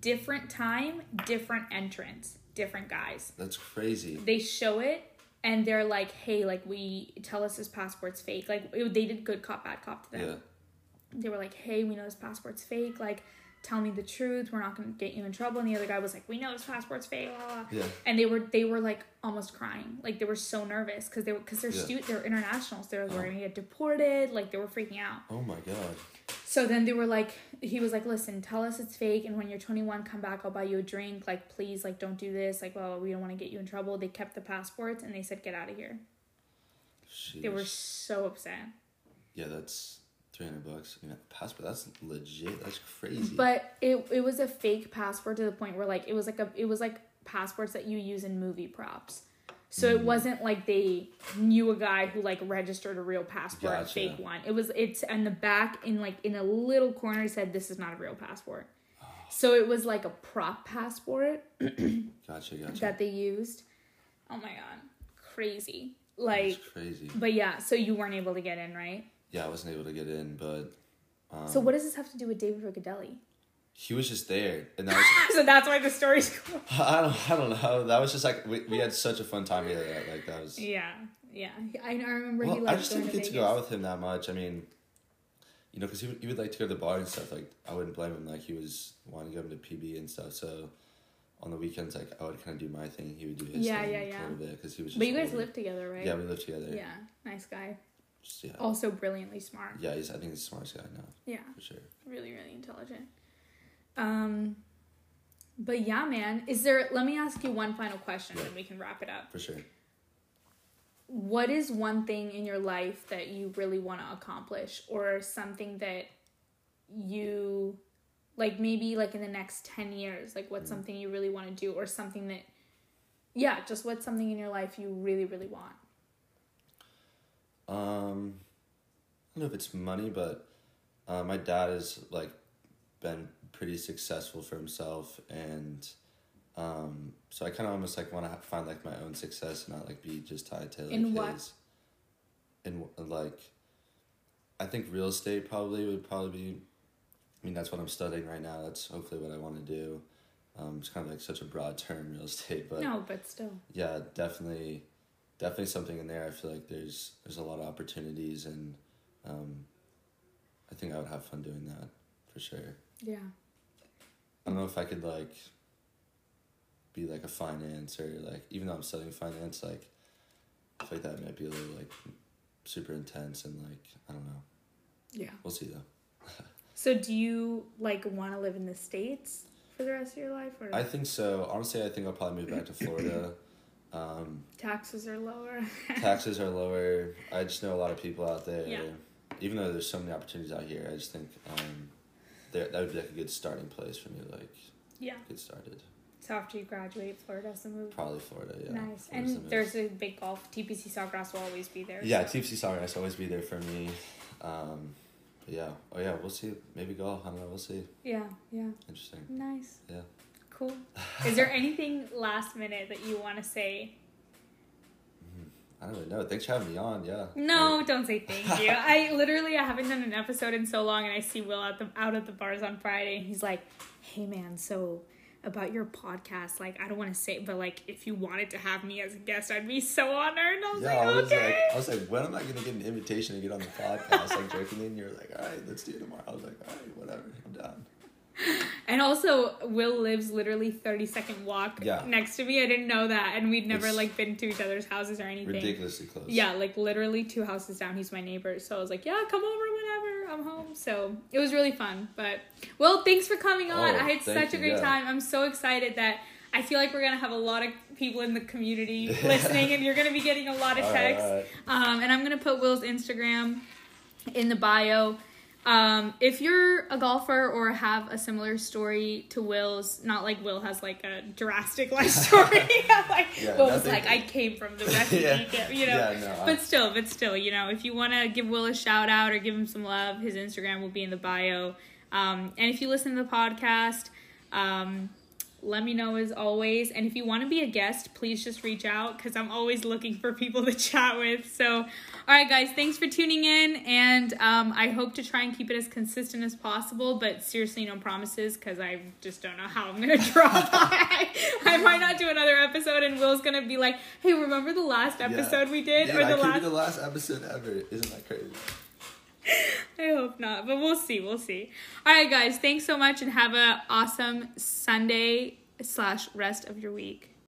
different time, different entrance, different guys That's crazy. they show it and they're like hey like we tell us this passport's fake like it, they did good cop bad cop to them Yeah. They were like hey we know this passport's fake like tell me the truth we're not going to get you in trouble and the other guy was like we know this passport's fake. Yeah. and they were they were like almost crying like they were so nervous because they were because they're Yeah. they're internationals They were, Oh. going to get deported like they were freaking out Oh my god. so then they were like, he was like, listen, tell us it's fake, and when you're 21, come back, I'll buy you a drink. Like, please, like, don't do this. Like, well, we don't want to get you in trouble. They kept the passports and they said, get out of here. They were so upset. Yeah, that's three hundred bucks. You know, passport. That's legit. That's crazy. But it it was a fake passport to the point where like it was like a it was like passports that you use in movie props. So Mm. it wasn't like they knew a guy who like registered a real passport, a fake one. It was it's in the back in like in a little corner said this is not a real passport. So it was like a prop passport gotcha. Gotcha. that they used. Oh my god. Crazy. Like that's crazy. but yeah, so you weren't able to get in, right? Yeah, I wasn't able to get in, but um, So what does this have to do with David Riccadelli? he was just there, and that was. so that's why the story's cool. I don't. I don't know. That was just like we, we had such a fun time together. that, Like that was. Yeah, yeah. I, I remember he Well, liked I just didn't get to go out with him that much. I mean, you know, because he, would- he would like to go to the bar and stuff. Like I wouldn't blame him. Like he was wanting to go to PB and stuff. So on the weekends, like I would kind of do my thing. He would do his Yeah, thing yeah, a little bit because he was. Just But you guys older. live together, right? Yeah, we lived together. Yeah, nice guy. Yeah. Also brilliantly smart. Yeah, he's. I think he's the smartest guy now Yeah, for sure. really, really intelligent. Um, but yeah, man. Is there? Let me ask you one final question, Yeah. and we can wrap it up. For sure. What is one thing in your life that you really want to accomplish, or something that you like maybe like in the next 10 years like what's something you really want to do or something that yeah just what's something in your life you really really want Um, I don't know if it's money, but uh, my dad has like been pretty successful for himself, and um, so I kind of almost like want to find like my own success and not like be just tied to like In what? his. In like, I think real estate probably would probably be. I mean, that's what I'm studying right now. That's hopefully what I want to do. Um, it's kind of like such a broad term, real estate, but no but still yeah, definitely, definitely something in there. I feel like there's there's a lot of opportunities, and um, I think I would have fun doing that for sure. yeah I don't know if I could like be like a finance or like even though I'm studying finance, like I feel like that might be a little like super intense and like I don't know. yeah We'll see though. so do you like want to live in the states for the rest of your life or I think so. Honestly, I think I'll probably move back to Florida. Um, taxes are lower taxes are lower. I just know a lot of people out there. Yeah. Even though there's so many opportunities out here, I just think um, there that would be like a good starting place for me like yeah get started. so after you graduate florida's the move Probably Florida, yeah. nice Florida's and move. there's a big golf tpc sawgrass will always be there yeah, TPC Sawgrass will always be there for me. Um, yeah. Oh yeah. We'll see. Maybe go. I don't know. We'll see. Yeah, yeah. Interesting. Nice. Yeah. Cool. Is there anything last minute that you want to say? I don't really know. Thanks for having me on. Yeah. No, don't say thank you. I literally I haven't done an episode in so long, and I see Will at the out at the bars on Friday, and he's like, "Hey man, so about your podcast, like I don't want to say, but like if you wanted to have me as a guest, I'd be so honored." And I was Yeah, like, I was "Okay." like, I was like, when am I gonna get an invitation to get on the podcast? Like jokingly, and you're like, all right, let's do it tomorrow. I was like, all right, whatever, I'm down. And also, Will lives literally thirty second walk Yeah. next to me. I didn't know that, and we'd never It's like been to each other's houses or anything. Ridiculously close. Yeah, like literally two houses down. He's my neighbor, so I was like, "Yeah, come over whenever I'm home." So it was really fun. But well, thanks for coming on. Oh, I had such a great yeah. time. I'm so excited that I feel like we're gonna have a lot of people in the community listening, and you're gonna be getting a lot of right, texts. all right. Um, and I'm gonna put Will's Instagram in the bio. Um, if you're a golfer or have a similar story to Will's, not like Will has like a drastic life story, like Yeah, like I came from the refugee Yeah. camp, you know. Yeah, no, I- but still, but still, you know, if you want to give Will a shout out or give him some love, his Instagram will be in the bio. Um, and if you listen to the podcast, um, let me know as always. And if you want to be a guest, please just reach out because I'm always looking for people to chat with. So, all right, guys, thanks for tuning in. And um, I hope to try and keep it as consistent as possible. But seriously, no promises because I just don't know how I'm going to drop. I, I might not do another episode, and Will's going to be like, hey, remember the last Yeah. episode we did? Dude, or the last. be the last episode ever. Isn't that crazy? I hope not, but we'll see. We'll see. All right, guys. Thanks so much, and have an awesome Sunday slash rest of your week.